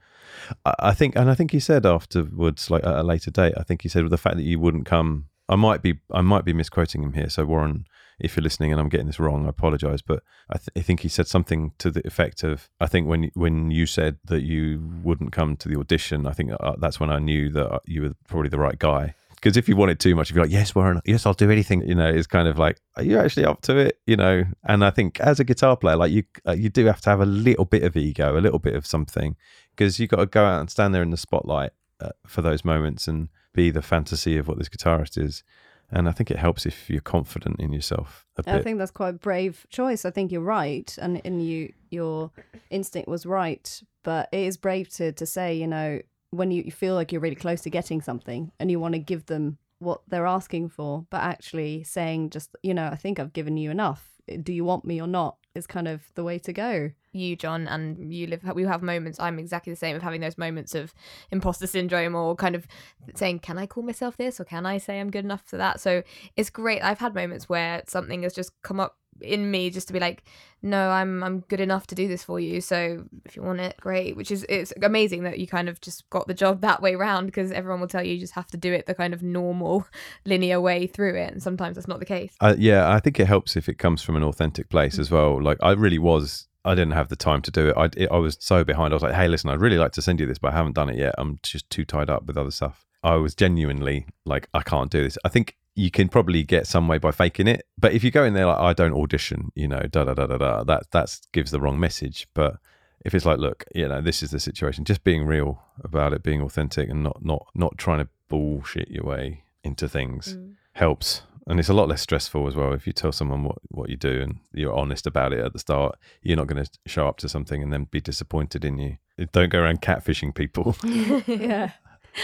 I think, and I think he said afterwards, like at a later date, I think he said with the fact that you wouldn't come I might be I might be misquoting him here. So Warren, if you're listening and I'm getting this wrong, I apologize. But I, th- I, think he said something to the effect of I think when when you said that you wouldn't come to the audition, I think uh, that's when I knew that uh, you were probably the right guy. Because if you want it too much, if you're like, yes, Warren, yes, I'll do anything, you know, it's kind of like, are you actually up to it? You know, and I think as a guitar player, like you, uh, you do have to have a little bit of ego, a little bit of something, because you got to go out and stand there in the spotlight uh, for those moments and be the fantasy of what this guitarist is. And I think it helps if you're confident in yourself. I think that's quite a brave choice. I think you're right, and and you your instinct was right. But it is brave to to say, you know, when you, you feel like you're really close to getting something, and you want to give them what they're asking for, but actually saying just, you know, I think I've given you enough. Do you want me or not? Is kind of the way to go you, John, and you Liv. We have moments. I'm exactly the same of having those moments of imposter syndrome, or kind of saying, "Can I call myself this?" or "Can I say I'm good enough for that?" So it's great. I've had moments where something has just come up in me just to be like no i'm i'm good enough to do this for you so if you want it great which is it's amazing that you kind of just got the job that way round because everyone will tell you you just have to do it the kind of normal linear way through it and sometimes that's not the case uh, yeah i think it helps if it comes from an authentic place as well like i really was I didn't have the time to do it. I, it, I was so behind. I was like, hey, listen, I'd really like to send you this, but I haven't done it yet. I'm just too tied up with other stuff. I was genuinely like, I can't do this. I think you can probably get some way by faking it. But if you go in there like, I don't audition, you know, da da da da da, that that gives the wrong message. But if it's like, look, you know, this is the situation, just being real about it, being authentic, and not not not trying to bullshit your way into things mm. helps and it's a lot less stressful as well if you tell someone what, what you do and you're honest about it at the start you're not going to show up to something and then be disappointed in you don't go around catfishing people yeah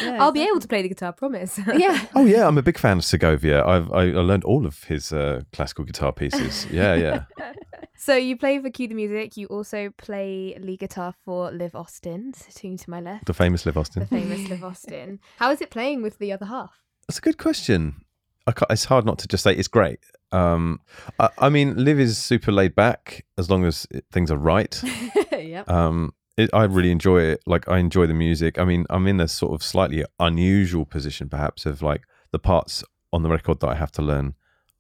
Yeah, I'll be able to play the guitar, promise. yeah. Oh yeah, I'm a big fan of Segovia. I've I, I learned all of his uh, classical guitar pieces. Yeah, yeah. so you play for Cue the Music. You also play lead guitar for Liv Austin, sitting to my left. The famous Liv Austin. The famous Liv Austin. How is it playing with the other half? That's a good question it's hard not to just say it's great. Um, I, I, mean, Liv is super laid back as long as things are right. yeah. Um, it, I really enjoy it. Like I enjoy the music. I mean, I'm in a sort of slightly unusual position, perhaps, of like the parts on the record that I have to learn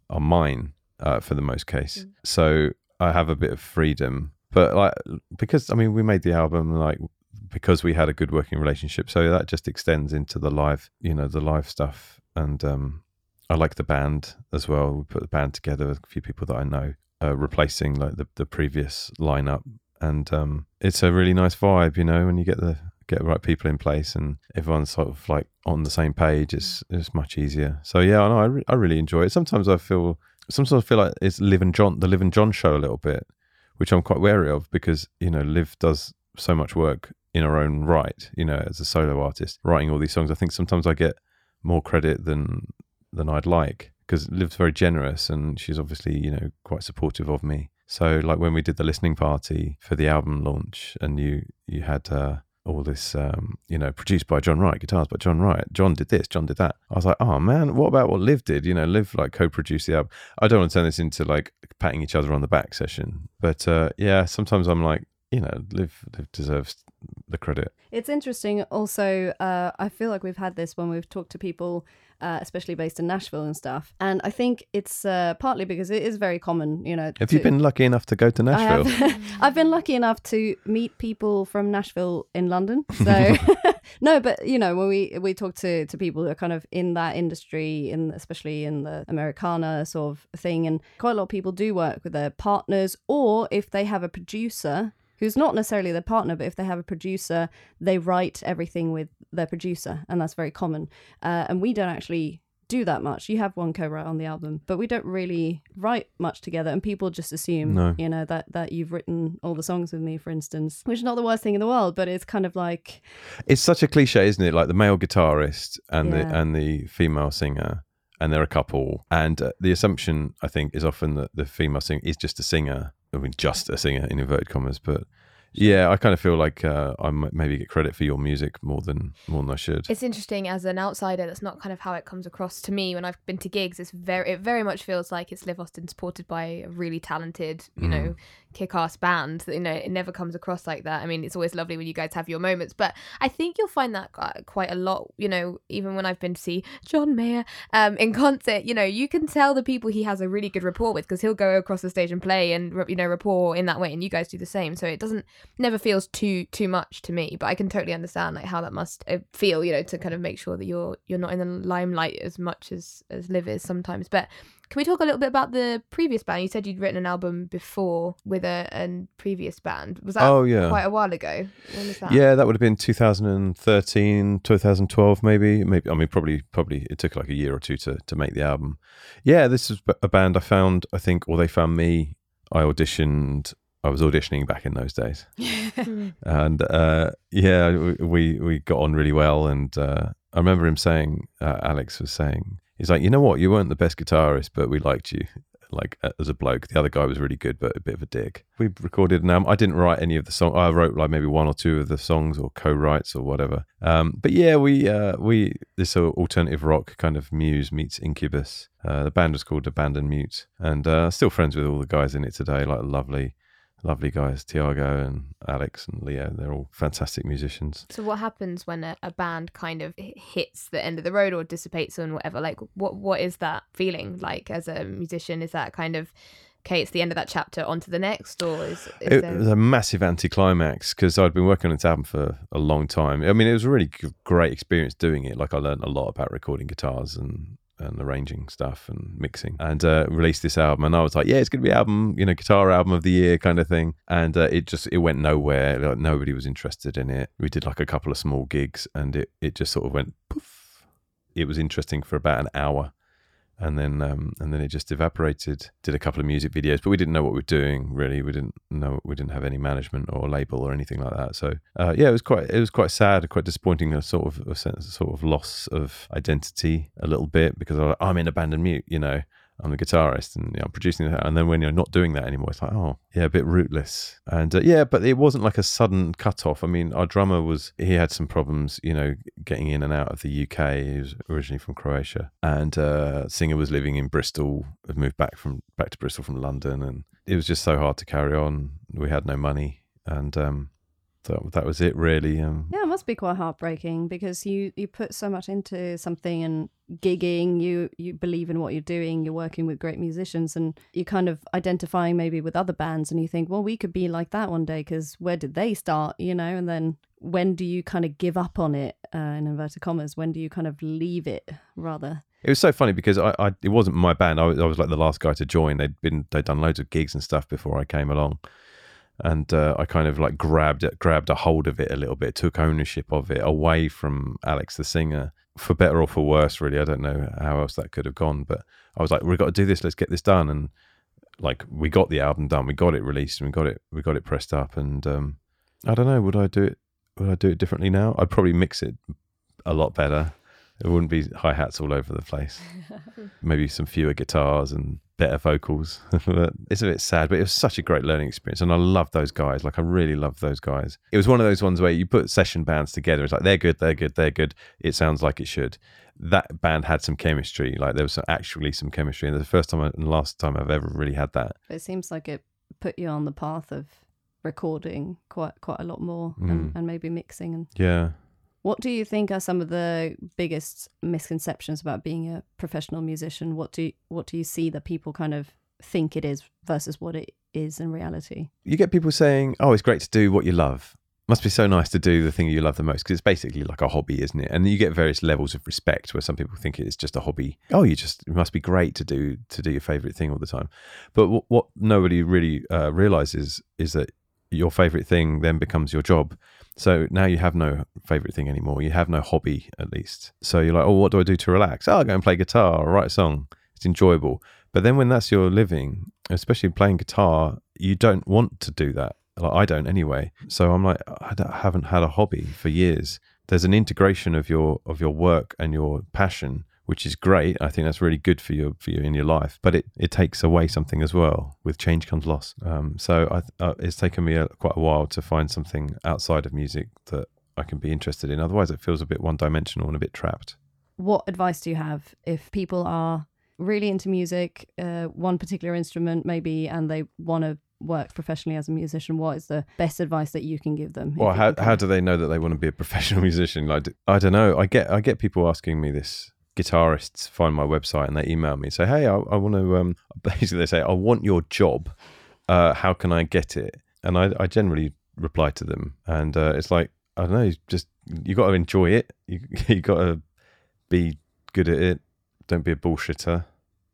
are mine uh, for the most case. Mm. So I have a bit of freedom, but like because I mean, we made the album like because we had a good working relationship, so that just extends into the live, you know, the live stuff and um I like the band as well. We put the band together with a few people that I know, uh, replacing like the, the previous lineup, and um, it's a really nice vibe, you know, when you get the get the right people in place and everyone's sort of like on the same page. It's it's much easier. So yeah, I know I, re- I really enjoy it. Sometimes I feel sometimes I feel like it's Liv and John, the Liv and John show a little bit, which I'm quite wary of because you know Liv does so much work in her own right, you know, as a solo artist, writing all these songs. I think sometimes I get more credit than than I'd like because Liv's very generous and she's obviously you know quite supportive of me. So like when we did the listening party for the album launch and you you had uh, all this, um, you know, produced by John Wright, guitars by John Wright. John did this, John did that. I was like, oh man, what about what Liv did? You know, Liv like co-produced the album. I don't want to turn this into like patting each other on the back session, but uh, yeah, sometimes I'm like, you know, Liv, Liv deserves the credit. It's interesting. Also, uh, I feel like we've had this when we've talked to people, uh, especially based in Nashville and stuff. And I think it's uh, partly because it is very common, you know. Have you to- been lucky enough to go to Nashville? I've been lucky enough to meet people from Nashville in London. So no, but you know, when we we talk to to people who are kind of in that industry, in especially in the Americana sort of thing, and quite a lot of people do work with their partners, or if they have a producer who's not necessarily their partner, but if they have a producer, they write everything with their producer, and that's very common. Uh, and we don't actually do that much. You have one co-write on the album, but we don't really write much together, and people just assume, No. you know, that that you've written all the songs with me, for instance, which is not the worst thing in the world, but it's kind of like, It's such a cliche, isn't it? Like the male guitarist and Yeah. the and the female singer, and they're a couple. And uh, the assumption, I think, is often that the female singer is just a singer. I mean, just a singer in inverted commas, but. Yeah, I kind of feel like uh, I might maybe get credit for your music more than more than I should. It's interesting as an outsider. That's not kind of how it comes across to me when I've been to gigs. It's very, it very much feels like it's Liv Austin supported by a really talented, you know, kick-ass band. That you know, it never comes across like that. I mean, it's always lovely when you guys have your moments, but I think you'll find that quite a lot. You know, even when I've been to see John Mayer um, in concert, you know, you can tell the people he has a really good rapport with because he'll go across the stage and play and you know rapport in that way, and you guys do the same. So it doesn't never feels too too much to me but i can totally understand like how that must uh, feel you know to kind of make sure that you're you're not in the limelight as much as as liv is sometimes but can we talk a little bit about the previous band you said you'd written an album before with a, a previous band was that Oh yeah, quite a while ago when was that yeah. That would have been 2013, 2012, maybe. Maybe I mean, probably, probably. It took like a year or two to to make the album. Yeah, this is a band I found. I think, or they found me. I auditioned. I was auditioning back in those days. Hmm. and uh, yeah, we- we got on really well. And uh, I remember him saying, uh, Alex was saying, he's like, you know what, you weren't the best guitarist, but we liked you. Like as a bloke, the other guy was really good, but a bit of a dick. We recorded an album. I didn't write any of the songs. I wrote like maybe one or two of the songs or co-writes or whatever. Um, but yeah, we uh, we this alternative rock kind of Muse meets Incubus. Uh, the band was called Abandoned Mute, and uh, still friends with all the guys in it today. Like lovely, lovely guys, Tiago and Alex and Leo. They're all fantastic musicians. so what happens when a, a band kind of hits the end of the road or dissipates and whatever like what what is that feeling like as a musician is that kind of okay it's the end of that chapter on to the next or is, is It there was a massive anticlimax because I'd been working on this album for a long time. I mean, it was a really g- great experience doing it. Like I learned a lot about recording guitars and and arranging stuff and mixing. And uh, released this album and I was like yeah it's gonna be album you know guitar album of the year kind of thing. And uh, it just it went nowhere. Like nobody was interested in it. We did like a couple of small gigs and it it just sort of went poof. It was interesting for about an hour and then um, and then it just evaporated. Did a couple of music videos, but we didn't know what we were doing. Really, we didn't know we didn't have any management or label or anything like that. So uh, yeah, it was quite it was quite sad, quite disappointing. A sort of a sense, a sort of loss of identity a little bit because I, am in abandoned mute, you know. I'm the guitarist and you know, I'm producing that. And then when you're not doing that anymore, it's like, oh, yeah, a bit rootless. And uh, yeah, but it wasn't like a sudden cut off. I mean, our drummer was, he had some problems, you know, getting in and out of the UK. He was originally from Croatia. And uh, singer was living in Bristol, had moved back from back to Bristol from London. And it was just so hard to carry on. We had no money. And um, that, that was it, really. Um, Yeah, it must be quite heartbreaking because you you put so much into something and gigging. You you believe in what you're doing. You're working with great musicians, and you're kind of identifying maybe with other bands, and you think, well, we could be like that one day because where did they start? You know, and then when do you kind of give up on it? Uh, in inverted commas, when do you kind of leave it rather? It was so funny because I, I it wasn't my band. I was, I was like the last guy to join. They'd been they'd done loads of gigs and stuff before I came along, and uh, I kind of like grabbed it, grabbed a hold of it a little bit, took ownership of it away from Alex the singer, for better or for worse. Really, I don't know how else that could have gone, but I was like, we've got to do this. Let's get this done, and like we got the album done, we got it released, and we got it we got it pressed up, and um, I don't know, would I do it? Would I do it differently now? I'd probably mix it a lot better. It wouldn't be hi hats all over the place. Maybe some fewer guitars and better vocals. But it's a bit sad, but it was such a great learning experience. And I love those guys. Like, I really love those guys. It was one of those ones where you put session bands together. It's like, they're good, they're good, they're good. It sounds like it should. That band had some chemistry. Like, there was actually some chemistry. And the first time and last time I've ever really had that. It seems like it put you on the path of recording quite quite a lot more Mm. and, and maybe mixing and Yeah. What do you think are some of the biggest misconceptions about being a professional musician what do you, what do you see that people kind of think it is versus what it is in reality You get people saying, oh, it's great to do what you love. Must be so nice to do the thing you love the most because it's basically like a hobby, isn't it? And you get various levels of respect where some people think it's just a hobby. Oh, you just it must be great to do to do your favorite thing all the time. But w- what nobody really uh, realizes is that your favorite thing then becomes your job. So now you have no favorite thing anymore. You have no hobby, at least. So you're like, oh, what do I do to relax? Oh, I go and play guitar or write a song. It's enjoyable. But then when that's your living, especially playing guitar, you don't want to do that. Like I don't anyway. So I'm like, I I haven't had a hobby for years. There's an integration of your of your work and your passion, which is great. I think that's really good for you for you in your life. But it, it takes away something as well. With change comes loss. Um, so I, uh, it's taken me a, quite a while to find something outside of music that I can be interested in. Otherwise, it feels a bit one dimensional and a bit trapped. what advice do you have if people are really into music uh, one particular instrument maybe and they want to work professionally as a musician what is the best advice that you can give them Well, how how do they know that they want to be a professional musician? Like, I don't know. I get I get people asking me this. Guitarists find my website and they email me and say, "Hey, I, I want to." Um, basically, they say, "I want your job. Uh, how can I get it?" And I, I generally reply to them, and uh, it's like I don't know. Just you got to enjoy it. You you got to be good at it. Don't be a bullshitter.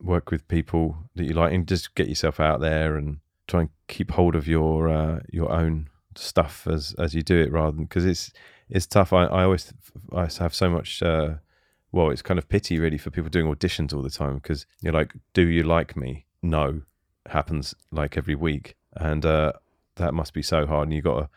Work with people that you like, and just get yourself out there and try and keep hold of your uh, your own stuff as as you do it rather than because it's it's tough I, I always I have so much uh well it's kind of pity really for people doing auditions all the time because you're like do you like me? No. Happens like every week. And uh that must be so hard and you got to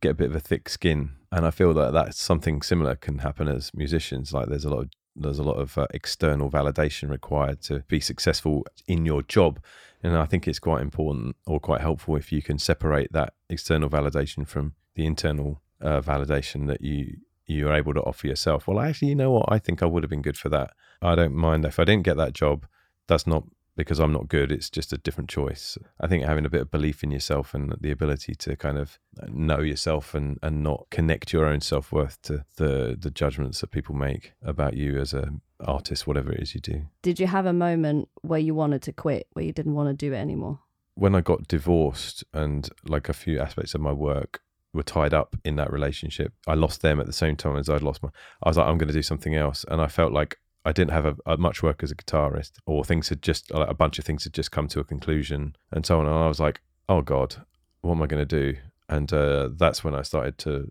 get a bit of a thick skin. And I feel that that's something similar can happen as musicians like there's a lot of there's a lot of uh, external validation required to be successful in your job. And I think it's quite important or quite helpful if you can separate that external validation from the internal uh, validation that you you're able to offer yourself. Well, actually, you know what? I think I would have been good for that. I don't mind if I didn't get that job. That's not because I'm not good. It's just a different choice. I think having a bit of belief in yourself and the ability to kind of know yourself and, and not connect your own self worth to the the judgments that people make about you as a artist, whatever it is you do. did you have a moment where you wanted to quit where you didn't want to do it anymore when I got divorced and like a few aspects of my work were tied up in that relationship, I lost them at the same time as I'd lost my. I was like, I'm going to do something else, and I felt like I didn't have a, a much work as a guitarist, or things had just like, a bunch of things had just come to a conclusion, and so on. And I was like, oh god, what am I going to do? And uh, that's when I started to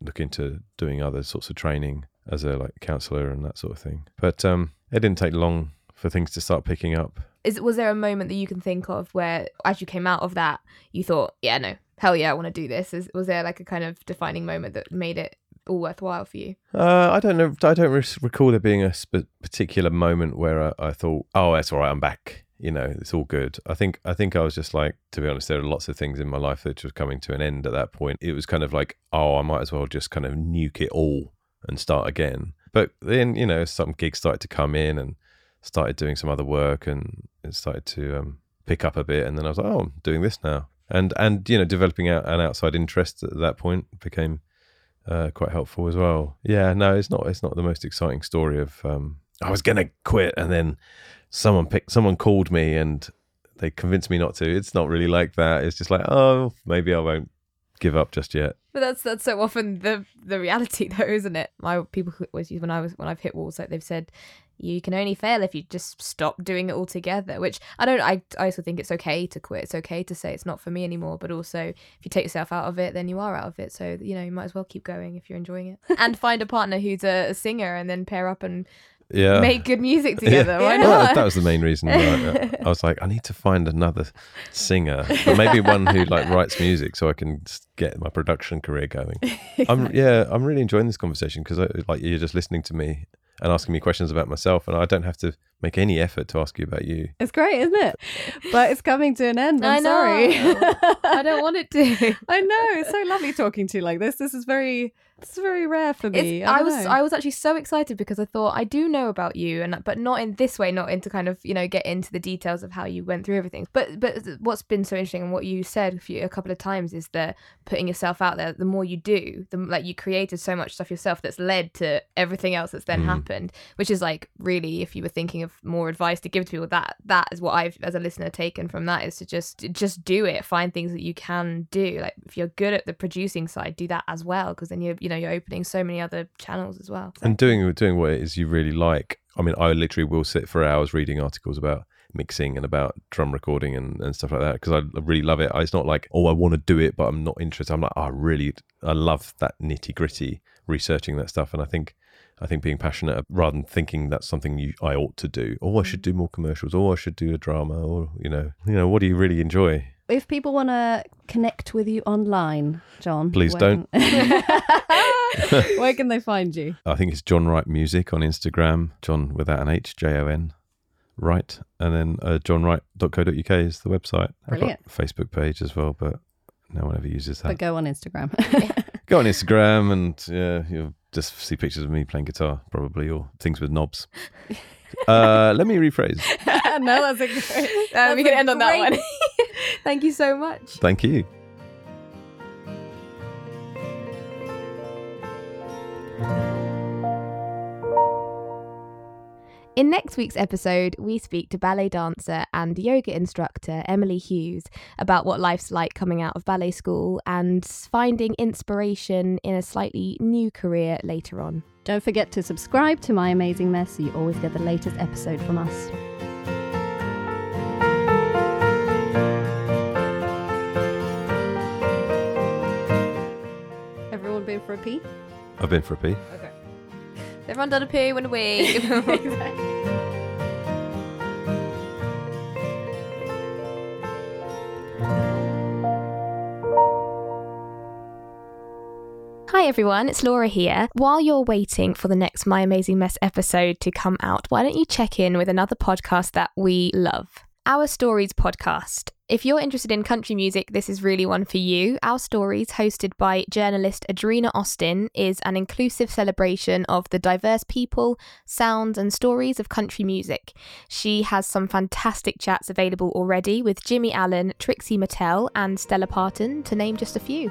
look into doing other sorts of training as a like counselor and that sort of thing. But um, it didn't take long for things to start picking up. Is was there a moment that you can think of where, as you came out of that, you thought, "Yeah, no, hell yeah, I want to do this"? Is, was there like a kind of defining moment that made it all worthwhile for you? Uh, I don't know. I don't re- recall there being a sp- particular moment where I, I thought, "Oh, that's all right. I'm back." You know, it's all good. I think. I think I was just like, to be honest, there are lots of things in my life that were coming to an end at that point. It was kind of like, "Oh, I might as well just kind of nuke it all and start again." But then, you know, some gigs started to come in and started doing some other work, and it started to um, pick up a bit. And then I was like, "Oh, I'm doing this now." And and you know, developing out an outside interest at that point became uh, quite helpful as well. Yeah, no, it's not. It's not the most exciting story of. Um, I was gonna quit, and then someone picked. Someone called me, and they convinced me not to. It's not really like that. It's just like, oh, maybe I won't give up just yet. But that's that's so often the the reality, though, isn't it? My people who always use when I was when I've hit walls, like they've said, you can only fail if you just stop doing it altogether. Which I don't. I I also think it's okay to quit. It's okay to say it's not for me anymore. But also, if you take yourself out of it, then you are out of it. So you know you might as well keep going if you're enjoying it, and find a partner who's a, a singer, and then pair up and Yeah. make good music together. Why not? that, that was the main reason. why I, I was like, I need to find another singer, but maybe one who like writes music, so I can get my production career going. I'm yeah, I'm really enjoying this conversation because like you're just listening to me and asking me questions about myself, and I don't have to make any effort to ask you about you. It's great, isn't it? But it's coming to an end. I'm I know. sorry. I don't want it to. I know. It's so lovely talking to you like this. This is very this is very rare for me. I, I, was know. I was actually so excited because I thought I do know about you and but not in this way, not into kind of you know get into the details of how you went through everything. But but what's been so interesting and what you said a, few, a couple of times is that putting yourself out there. The more you do, the like you created so much stuff yourself that's led to everything else that's then Mm. happened. Which is like really, if you were thinking of more advice to give to people, that that is what I've as a listener taken from that is to just just do it. Find things that you can do. Like if you're good at the producing side, do that as well because then you're you know you're opening so many other channels as well. And doing doing what it is you really like. I mean, I literally will sit for hours reading articles about mixing and about drum recording and, and stuff like that because I really love it. It's not like, oh, I want to do it, but I'm not interested. I'm like, oh, I really, I love that nitty gritty researching that stuff. And I think, I think being passionate rather than thinking that's something you, I ought to do, or I should do more commercials, or I should do a drama, or you know, you know, what do you really enjoy? if people want to connect with you online, John, Please where don't. Where can they find you? I think it's John Wright Music on Instagram, John without an H, J O N, Wright. And then uh, johnwright.co.uk is the website. I've got Brilliant. a Facebook page as well, but no one ever uses that. But go on Instagram. Go on Instagram and yeah, you'll just see pictures of me playing guitar, probably, or things with knobs. uh, let me rephrase. no, that's a great. Uh, we can a end on that one. Thank you so much. Thank you. In next week's episode, we speak to ballet dancer and yoga instructor Emily Hughes about what life's like coming out of ballet school and finding inspiration in a slightly new career later on. Don't forget to subscribe to My Amazing Mess so you always get the latest episode from us. Everyone been for a pee? I've been for a pee. Okay. Everyone done a poo and a wee. Hi everyone, it's Laura here. While you're waiting for the next My Amazing Mess episode to come out, why don't you check in with another podcast that we love? Our Stories podcast. If you're interested in country music, this is really one for you. Our Stories, hosted by journalist Adrena Austin, is an inclusive celebration of the diverse people, sounds, and stories of country music. She has some fantastic chats available already with Jimmy Allen, Trixie Mattel, and Stella Parton, to name just a few.